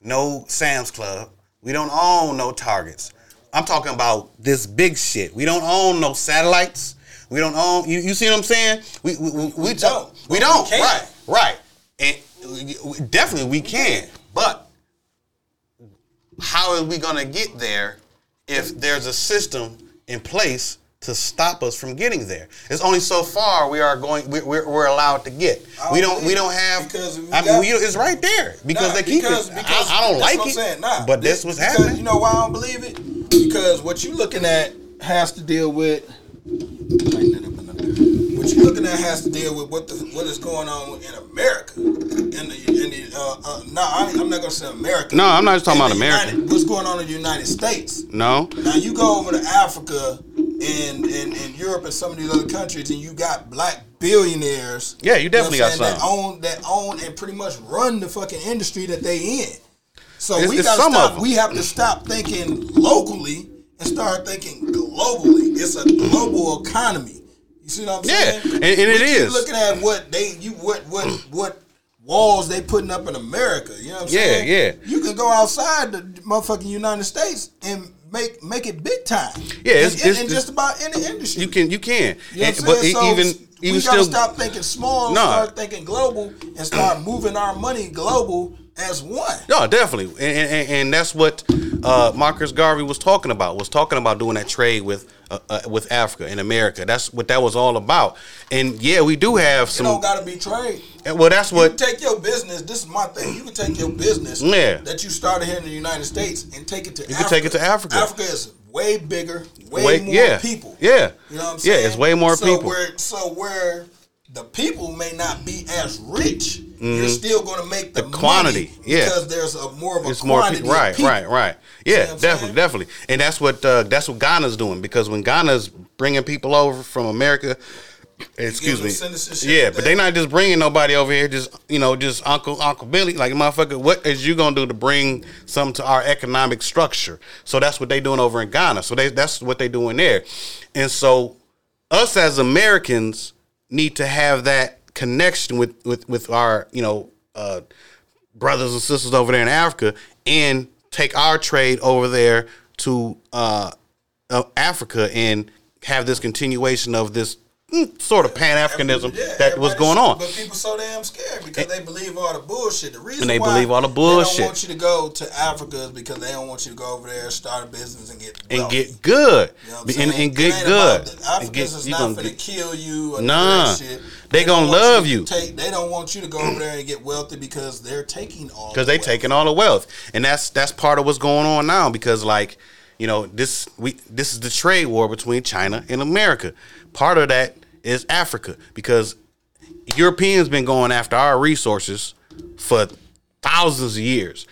no Sam's Club. We don't own no Targets. I'm talking about this big shit. We don't own no satellites. We don't own. You, you see what I'm saying? We we, we, we don't, We but we don't. can. right. Right. And we- we- definitely we can. But how are we to get there if there's a system in place to stop us from getting there? It's only so far we are going. We're, we're, we're allowed to get. We don't. We don't have. because we I mean, we, it's right there because Nah, they keep because- it. because I, I don't like it, saying. Nah, but this- this was happening. You know why I don't believe it? Because what you're looking at has to deal with. What you're looking at has to deal with what the what is going on in America. In the, in the uh, uh, no, I, I'm not gonna say America. No, I'm not just talking In about America. United- what's going on in the United States? no. Now you go over to Africa and, and, and Europe and some of these other countries, and you got black billionaires. Yeah, you definitely know what I'm got saying, that own that own and pretty much run the fucking industry that they in. So It's- we some of stop. We have to stop thinking locally and start thinking globally. It's a global economy. You see what I'm Yeah, saying? and- and it is we keep is. looking at what they you what what mm. what walls they putting up in America. You know what I'm Yeah, saying? yeah. Yeah. You can go outside the motherfucking United States and make make it big time. Yeah, it's- in, it's- in, in just about any industry. You can. You can. You know And- but So even we gotta still. stop thinking small, and No. start thinking global, and start moving our money global as one. No, definitely, and, and, and that's what uh, Marcus Garvey was talking about. Was talking about doing that trade with uh, uh, with Africa and America. That's what that was all about. And yeah, we do have It some. don't gotta be trade. well, that's You can what. take your business. This is my thing. You can take your business Yeah. that you started here in the United States and take it to. You Africa. can take it to Africa. Africa is way bigger, way Wait, more yeah, people. yeah, You know what I'm saying? yeah. It's way more so people. Where, so where the people may not be as rich, you're still going to make the, Mm-hmm. The quantity, yeah. because there's a more of a It's more quantity. right, of people. right, right. Yeah, what I'm definitely, saying? definitely, and that's what uh, that's what Ghana's doing because when Ghana's bringing people over from America, excuse me, yeah, but they're not just bringing nobody over here, just you know, just Uncle Uncle Billy, like motherfucker. What is you gonna do to bring something to our economic structure? So that's what they doing over in Ghana. So they that's what they doing there, and so us as Americans need to have that connection with with with our you know. Uh, brothers and sisters over there in Africa and take our trade over there to uh, uh, Africa and have this continuation of this Mm, sort of Pan Africanism Yeah, that was going on. But people so damn scared because they believe all the bullshit. The reason And they believe all the bullshit. They don't want you to go to Africa is because they don't want you to go over there, start a business, and get And get good, You know and, and get good. about the- And get- is you not gonna get- kill you. Or Nah. They don't gonna love to you. Take, they don't want you to go over there and get wealthy because they're taking all. because the they wealth. taking all the wealth, and that's that's part of what's going on now. Because like, you know, this we this is the trade war between China and America. Part of that is Africa because Europeans been going after our resources for thousands of years.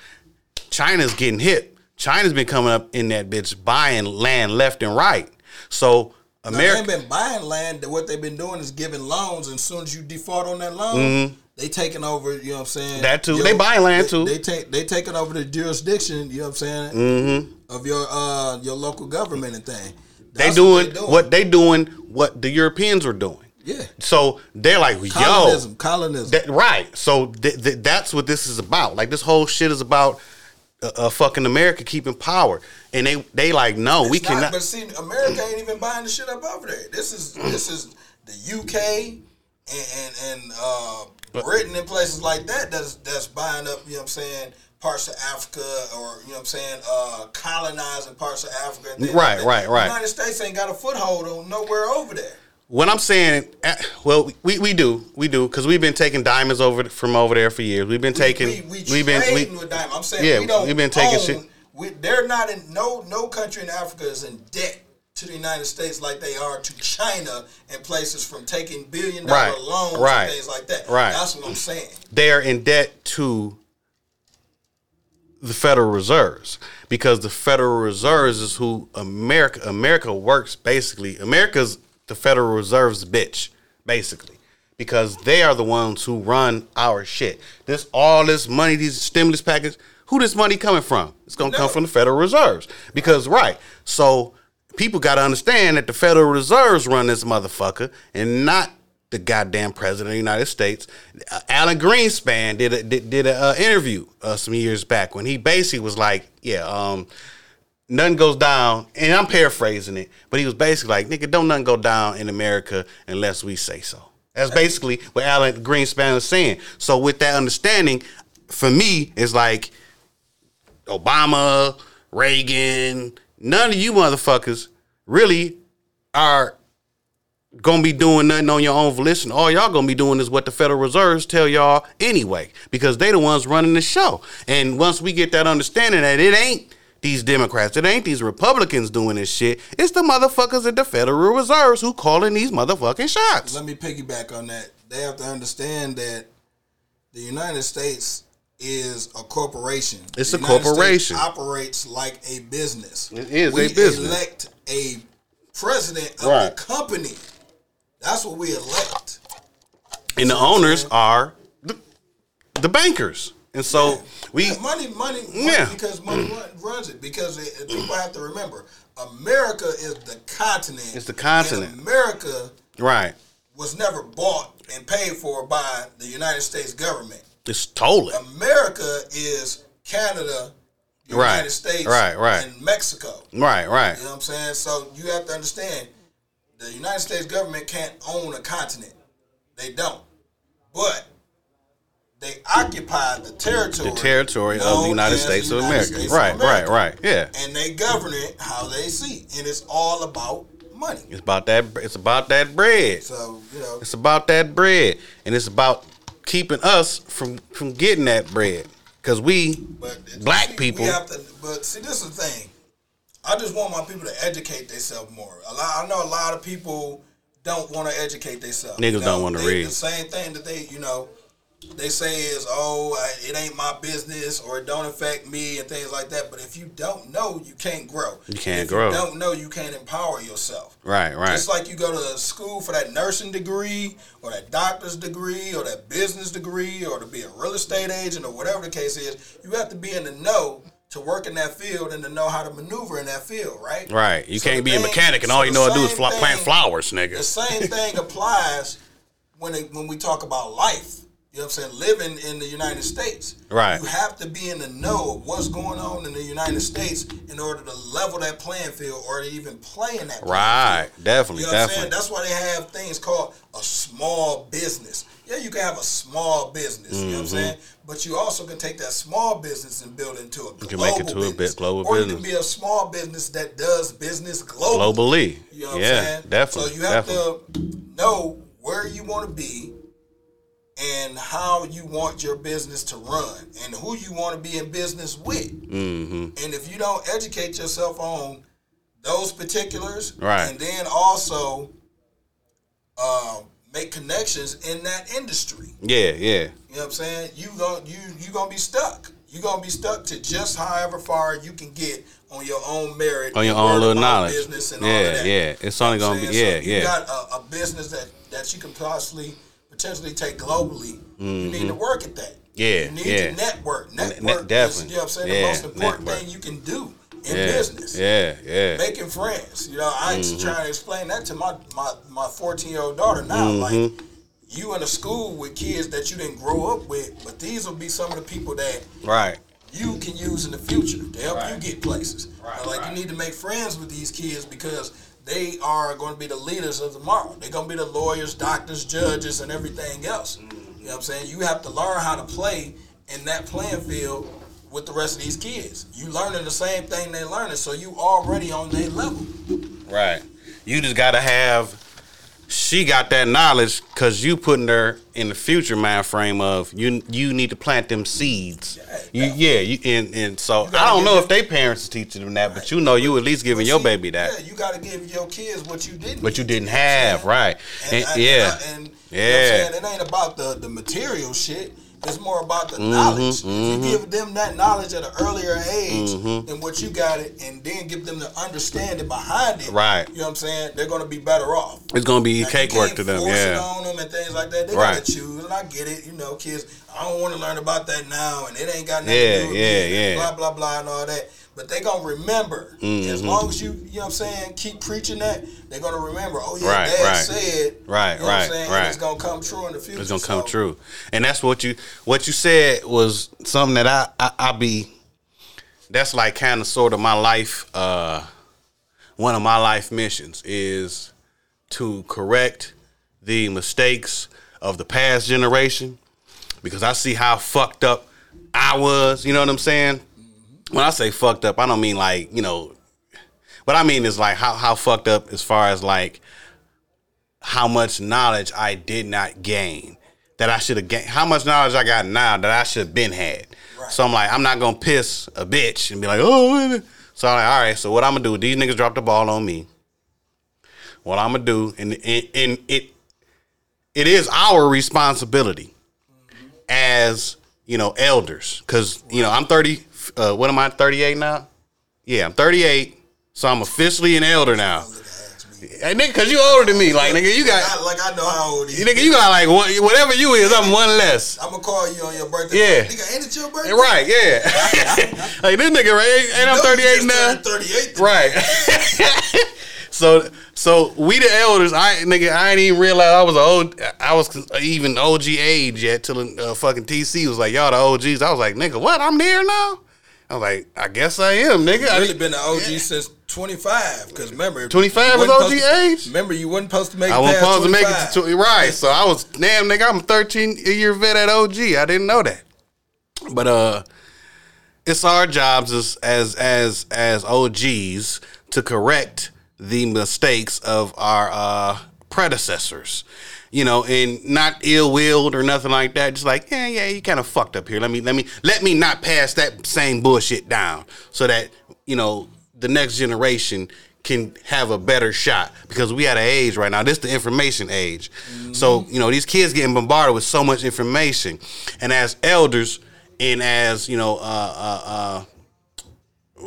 China's getting hit. China's been coming up in that bitch buying land left and right. So America, ain't been buying land. What they've been doing is giving loans, and as soon as you default on that loan, they taking over. You know what I'm saying? Mm-hmm. That too. They buying land they- too. They take they taking over the jurisdiction. You know what I'm saying? Mm-hmm. Of your uh your local government and thing. They That's doing what they doing what the Europeans were doing. Yeah. So they're like, yo, Colonism. Colonism. That, right. So th- th- that's what this is about. Like this whole shit is about uh, uh, fucking America keeping power, and they they like no, we not- cannot. But see, America ain't even buying the shit up over there. This is this is the UK and and, and uh, Britain and places like that that's that's buying up. You know what I'm saying? Parts of Africa, or you know what I'm saying, uh, colonizing parts of Africa. Right, right, right. The United States ain't got a foothold on nowhere over there. What I'm saying, uh, well, we, we do, we do, because we've been taking diamonds over from over there for years. We've been taking, we, we, we, have been, we, with diamond. I'm saying Yeah, we don't we've been taking own, shit- We, they're not in no no country in Africa is in debt to the United States like they are to China and places from taking billion dollar Right, loans right, and things like that. right. That's what I'm saying. they're in debt to the Federal Reserves because the Federal Reserves is who America America works basically. America's the Federal Reserve's bitch basically because they are the ones who run our shit. This all this money, these stimulus packages, who this money coming from? It's gonna come from the Federal Reserves because right. So people got to understand that the Federal Reserves run this motherfucker and not the goddamn president of the United States. Uh, Alan Greenspan did a, did, did a uh, interview uh, some years back when he basically was like, yeah, um, nothing goes down, and I'm paraphrasing it, but he was basically like, nigga, don't nothing go down in America unless we say so. That's basically what Alan Greenspan was saying. So with that understanding, for me, it's like Obama, Reagan, none of you motherfuckers really are gonna be doing nothing on your own volition. All y'all gonna be doing is what the Federal Reserves tell y'all anyway, because they the ones running the show. And once we get that understanding that it ain't these Democrats, it ain't these Republicans doing this shit, it's the motherfuckers at the Federal Reserves who calling these motherfucking shots. Let me piggyback on that. They have to understand that the United States is a corporation. It's The a United corporation. States operates like a business. It is we a business. elect a president of Right. the company. That's what we elect. And the owners are the, the bankers. And so we Yeah, money, money, money Yeah. because money run, runs it. Because it, people have to remember, America is the continent. It's the continent. America right. was never bought and paid for by the United States government. It's stolen. America is Canada, the Right, United States, right, right. and Mexico. Right, right. You know what I'm saying? So you have to understand, the United States government can't own a continent. They don't. But they occupy the territory. The territory of the United States of United America. States of Right, right, America. right. Yeah. And they govern it how they see. And it's all about money. It's about that it's about that bread. So, you know, It's about that bread. And it's about keeping us from from getting that bread. Cause we black people we have to. But see, this is the thing. I just want my people to educate themselves more. A lot, I know a lot of people don't want to educate themselves. Niggas You know, don't wanna read. The same thing that they, you know, they say is, oh, I- it ain't my business or it don't affect me and things like that. But if you don't know, you can't grow. You can't if grow. You don't know, you can't empower yourself. Right, right. Just like you go to school for that nursing degree or that doctor's degree or that business degree or to be a real estate agent or whatever the case is, you have to be in the know to work in that field and to know how to maneuver in that field, right? Right. You So can't be a mechanic and so all you know to do is same fla- plant flowers, nigga. The same thing applies when it, when we talk about life. You know what I'm saying? Living in the United States. Right. You have to be in the know of what's going on in the United States in order to level that playing field or to even play in that playing Right. field. Definitely, You know what I'm saying? definitely. That's why they have things called a small business. Yeah, you can have a small business. You know what I'm mm-hmm. saying? But you also can take that small business and build it into a global can make it to a business. bit global or you can be a small business that does business globally. Globally. You know what I'm yeah, saying? definitely. So you have definitely. to know where you want to be and how you want your business to run and who you want to be in business with. Mm-hmm. And if you don't educate yourself on those particulars, Right. and then also um, make connections in that industry, Yeah, yeah. you know what I'm saying? You going you you gonna be stuck. You are gonna be stuck to just however far you can get on your own merit, On your own little knowledge. business and all Yeah, of that. yeah. It's only You know gonna be- yeah, So you got a, a business that that you can possibly potentially take globally. You need to work at that. Mm-hmm. Yeah, you need yeah. to network. Ne- Network is, definitely. you know what I'm saying, Yeah, the most important network. thing you can do in Yeah, business. yeah, yeah. Making friends. You know, I Mm-hmm. trying to explain that to my my my 14 year old daughter now. Like Mm-hmm. you in a school with kids that you didn't grow up with, but these will be some of the people that Right. you can use in the future to help you get places. Right, like right. you need to make friends with these kids because they are going to be the leaders of tomorrow. They're going to be the lawyers, doctors, judges, and everything else. You know what I'm saying? You have to learn how to play in that playing field with the rest of these kids. You learning the same thing they learning, so you already on their level. Right. You just gotta have. She got that knowledge because you putting her in the future mind frame of you. You need to plant them seeds. You, yeah. You and, and so I don't know if they parents is teaching them that, but you know you at least giving your baby that, Yeah, you got to give your kids what you didn't. but you didn't what have right. And, And, I- yeah. and, Yeah. You know what I'm saying? It ain't about the, the material shit. It's more about the mm-hmm, knowledge. If you mm-hmm. give them that knowledge at an earlier age mm-hmm. than what you got it, and then give them the understanding behind it, Right. You know what I'm saying? They're gonna be better off. It's gonna be Now, you cake work to them. Yeah. on them and things like that. They Right. gotta choose, and I get it. You know, kids. I don't want to learn about that now, and it ain't got nothing Yeah, to do with yeah, me, yeah. Blah blah blah and all that. But they gonna remember Mm-hmm. as long as you, you know what I'm saying, keep preaching that. They're gonna remember. Oh yeah, Right, Dad right. said. Right, you know What right, I'm saying? right. And it's gonna come true in the future. It's gonna come so- true, and that's what you what you said was something that I I, I be. That's like kind of sort of my life. uh One of my life missions is to correct the mistakes of the past generation because I see how fucked up I was. You know what I'm saying? When I say fucked up, I don't mean like you know. What I mean is like how how fucked up as far as like how much knowledge I did not gain that I should have gained. How much knowledge I got now that I should have been had. So I'm like, I'm not gonna piss a bitch and be like, oh. wait a minute." So I'm like, all right. So what I'm gonna do? These niggas dropped the ball on me. What I'm gonna do, and and, and it it is our responsibility mm-hmm. as you know elders, because you know I'm 30. Uh, what am I? 38 now. Yeah, I'm 38. So I'm officially an elder now. Hey, nigga, cause you older than me. Like, nigga, you got, I, like I know how old he is. nigga, you got like one, whatever you is, I'm one less. I'm gonna call you on your birthday. Yeah. Nigga, ain't it your birthday? Right, yeah. like this nigga, right? Ain't I'm 38 now. 38. Right. so, so we the elders. I nigga, I ain't even realize I was old. I was even OG age yet till uh, fucking TC was like, y'all the OGs. I was like, nigga, what? I'm there now. I was like, I guess I am, nigga. I've really been an OG since 25. Because remember, 25 was OG to- age? Remember, you wasn't supposed to make it I wasn't supposed to make 25. it to 20, right. So I was damn nigga. I'm a 13 year vet at OG. I didn't know that. But uh, it's our jobs as as as as OGs to correct the mistakes of our uh predecessors. You know, and not ill willed or nothing like that. Just like, yeah, yeah, you kind of fucked up here. Let me, let me, let me not pass that same bullshit down, so that you know the next generation can have a better shot because we at an age right now. This is the information age. So, you know, these kids getting bombarded with so much information. And as elders and as, you know, uh uh uh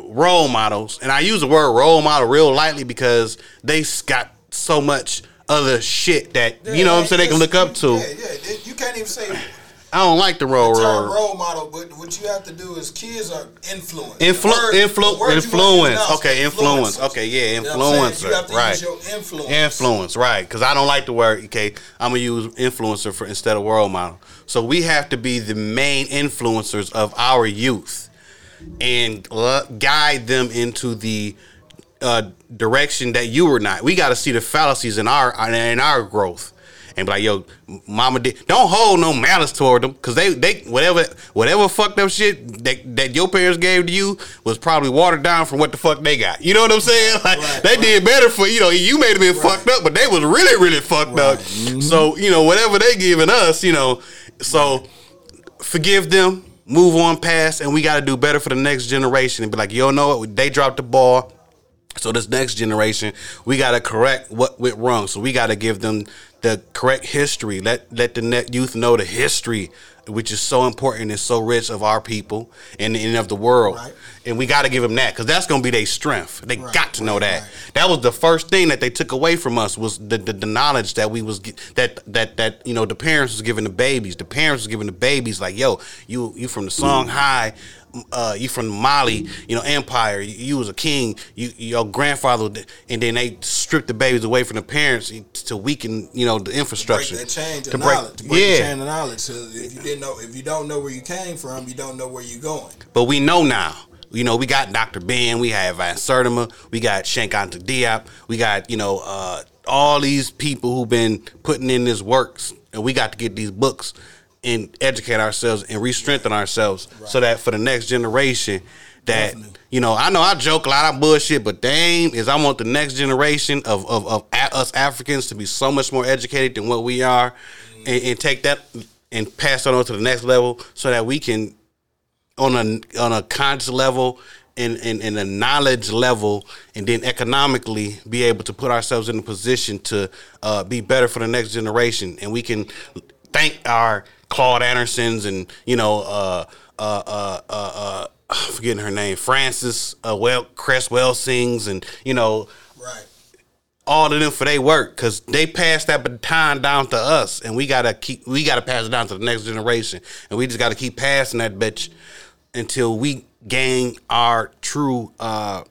role models, and I use the word role model real lightly because they got so much other shit that you know what I'm saying they can look up to. Yeah, yeah. You can't even say I don't like the role term role. model, but what you have to do is kids are influenced. Influ- word- influ- the word you wanna use influence. now Okay, influence. Okay, yeah, You know what I'm saying? You have influencer. to Right. use your influence. Influence, right? Because I don't like the word. Okay, I'm gonna use influencer for instead of role model. So we have to be the main influencers of our youth and uh, guide them into the uh, direction that you were not. We got to see the fallacies in our in our growth. And be like, yo, mama did. Don't hold no malice toward them, cause they, they, whatever, whatever fucked up shit that, that your parents gave to you was probably watered down from what the fuck they got. You know what I'm saying? Like Right, they right. did better for you know. You may have been fucked up, but they was really, really fucked up. So you know, whatever they giving us, you know, so forgive them, move on past, and we got to do better for the next generation and be like, yo, know what? They dropped the ball. So this next generation, we got to correct what went wrong. So we got to give them the correct history. Let let the net youth know the history, which is so important and so rich of our people and, and of the world. Right. And we got to give them that because that's gonna be their strength. They Right, got to know right, that. That was the first thing that they took away from us was the, the, the knowledge that we was that that that you know the parents was giving the babies. The parents was giving the babies like, yo, you you from the Song mm. High, uh, you from Mali, you know Empire. You, you was a king. You your grandfather, and then they stripped the babies away from the parents to weaken you know the break infrastructure. that chain to, To break- knowledge. To break yeah. the chain of knowledge. So if you didn't know, if you don't know where you came from, you don't know where you're going. But we know now. You know, we got Dr. Ben, we have Van Sertima, we got Cheikh Anta Diop, we got, you know, uh, all these people who've been putting in this works, and we got to get these books and educate ourselves and re-strengthen ourselves so that for the next generation that Definitely. you know I know I joke a lot of bullshit but damn is I want the next generation of of, of us Africans to be so much more educated than what we are and, and take that and pass that on to the next level so that we can on a on a conscious level and, and, and a knowledge level and then economically be able to put ourselves in a position to uh, be better for the next generation. And we can thank our Claude Andersons and you know uh uh uh uh, uh I'm forgetting her name Frances uh well Cress Welsings and you know Right. all of them for their work because they passed that baton down to us and we gotta keep we gotta pass it down to the next generation and we just gotta keep passing that bitch until we gain our true uh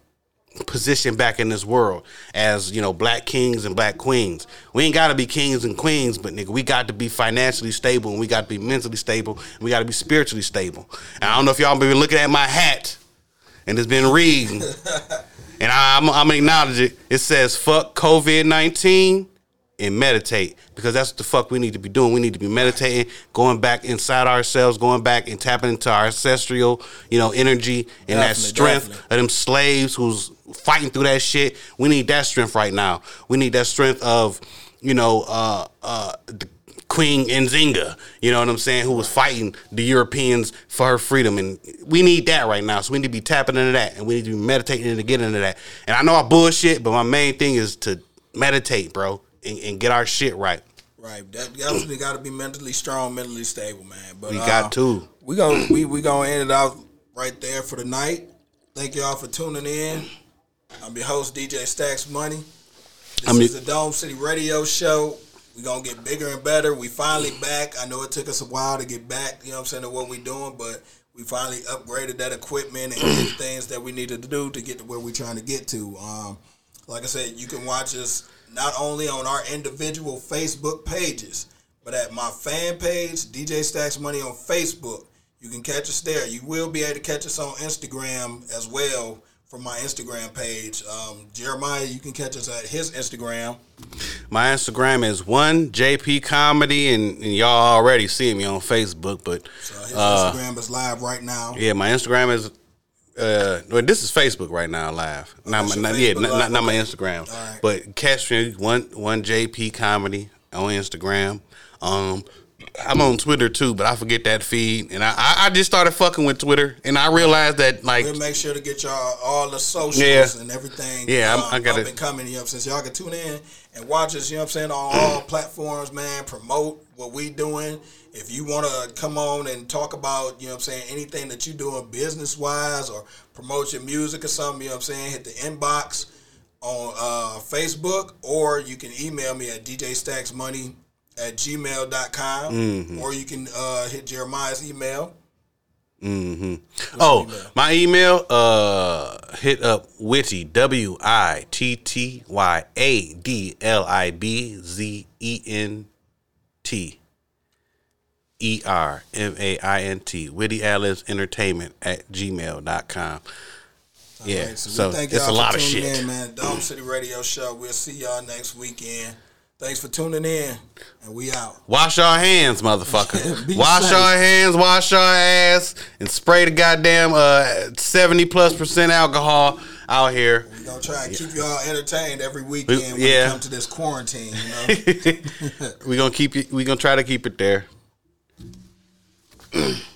position back in this world as you know black kings and black queens. We ain't gotta be kings and queens but nigga we got to be financially stable and we got to be mentally stable and we got to be spiritually stable. And i don't know if y'all been looking at my hat and it's been reading. And I, I'm, I'm gonna acknowledge it. It says fuck COVID nineteen and meditate because that's what the fuck we need to be doing. We need to be meditating, going back inside ourselves, going back and tapping into our ancestral, you know, energy and that strength definitely. of them slaves who's fighting through that shit. We need that strength right now. We need that strength of, you know, uh, uh, the Queen Nzinga, you know what I'm saying, who was fighting the Europeans for her freedom. And we need that right now. So we need to be tapping into that and we need to be meditating and to get into that. And I know I bullshit, but my main thing is to meditate, bro, and, and get our shit right. Right. That definitely got to be mentally strong, mentally stable, man. But We uh, got to. We gonna we we gonna end it out right there for the night. Thank y'all for tuning in. I'm your host DJ Stacks Money. This I'm is the Dome City Radio Show. We gonna get bigger and better. We finally back. I know it took us a while to get back. You know what I'm saying to what we doing, but we finally upgraded that equipment and did things that we needed to do to get to where we're trying to get to. Um, like I said, you can watch us not only on our individual Facebook pages, but at my fan page, DJ Stacks Money on Facebook. You can catch us there. You will be able to catch us on Instagram as well from my Instagram page. Um, Jeremiah, you can catch us at his Instagram. My Instagram is one JP Comedy, and, and y'all already see me on Facebook. But So his uh, Instagram is live right now. yeah, my Instagram is. Uh, well, this is Facebook right now, live. Not, my, not, yeah, not, not, not my. Instagram. Right. But me one one JP Comedy on Instagram. Um, I'm on Twitter too, but I forget that feed, and I, I, just started fucking with Twitter, and I realized that like We'll make sure to get y'all all the socials Yeah. and everything. Yeah, um, I up and coming. You know, what I'm saying? so y'all can tune in and watch us. You know, what I'm saying on all platforms, man. Promote what we doing. If you want to come on and talk about, you know, what I'm saying anything that you're doing business wise or promote your music or something, you know, what I'm saying hit the inbox on uh, Facebook or you can email me at djstacksmoney at gmail.com Mm-hmm. or you can uh, hit Jeremiah's email. hmm Oh, my email, uh, hit up Witty, W I T T Y A D L I B Z E N T E R M A I N T, Witty Adlibz Entertainment at gmail.com. Yeah, Alright, so, thank it's a lot of shit. In, man, Dome City Radio Show. We'll see y'all next weekend. Thanks for tuning in, and we out. Wash our hands, motherfucker. Wash safe. your hands, wash our ass, and spray the goddamn uh, 70 plus percent alcohol out here. We're gonna try and keep y'all entertained every weekend we, yeah. come to this quarantine, you know. we're gonna keep we're gonna try to keep it there.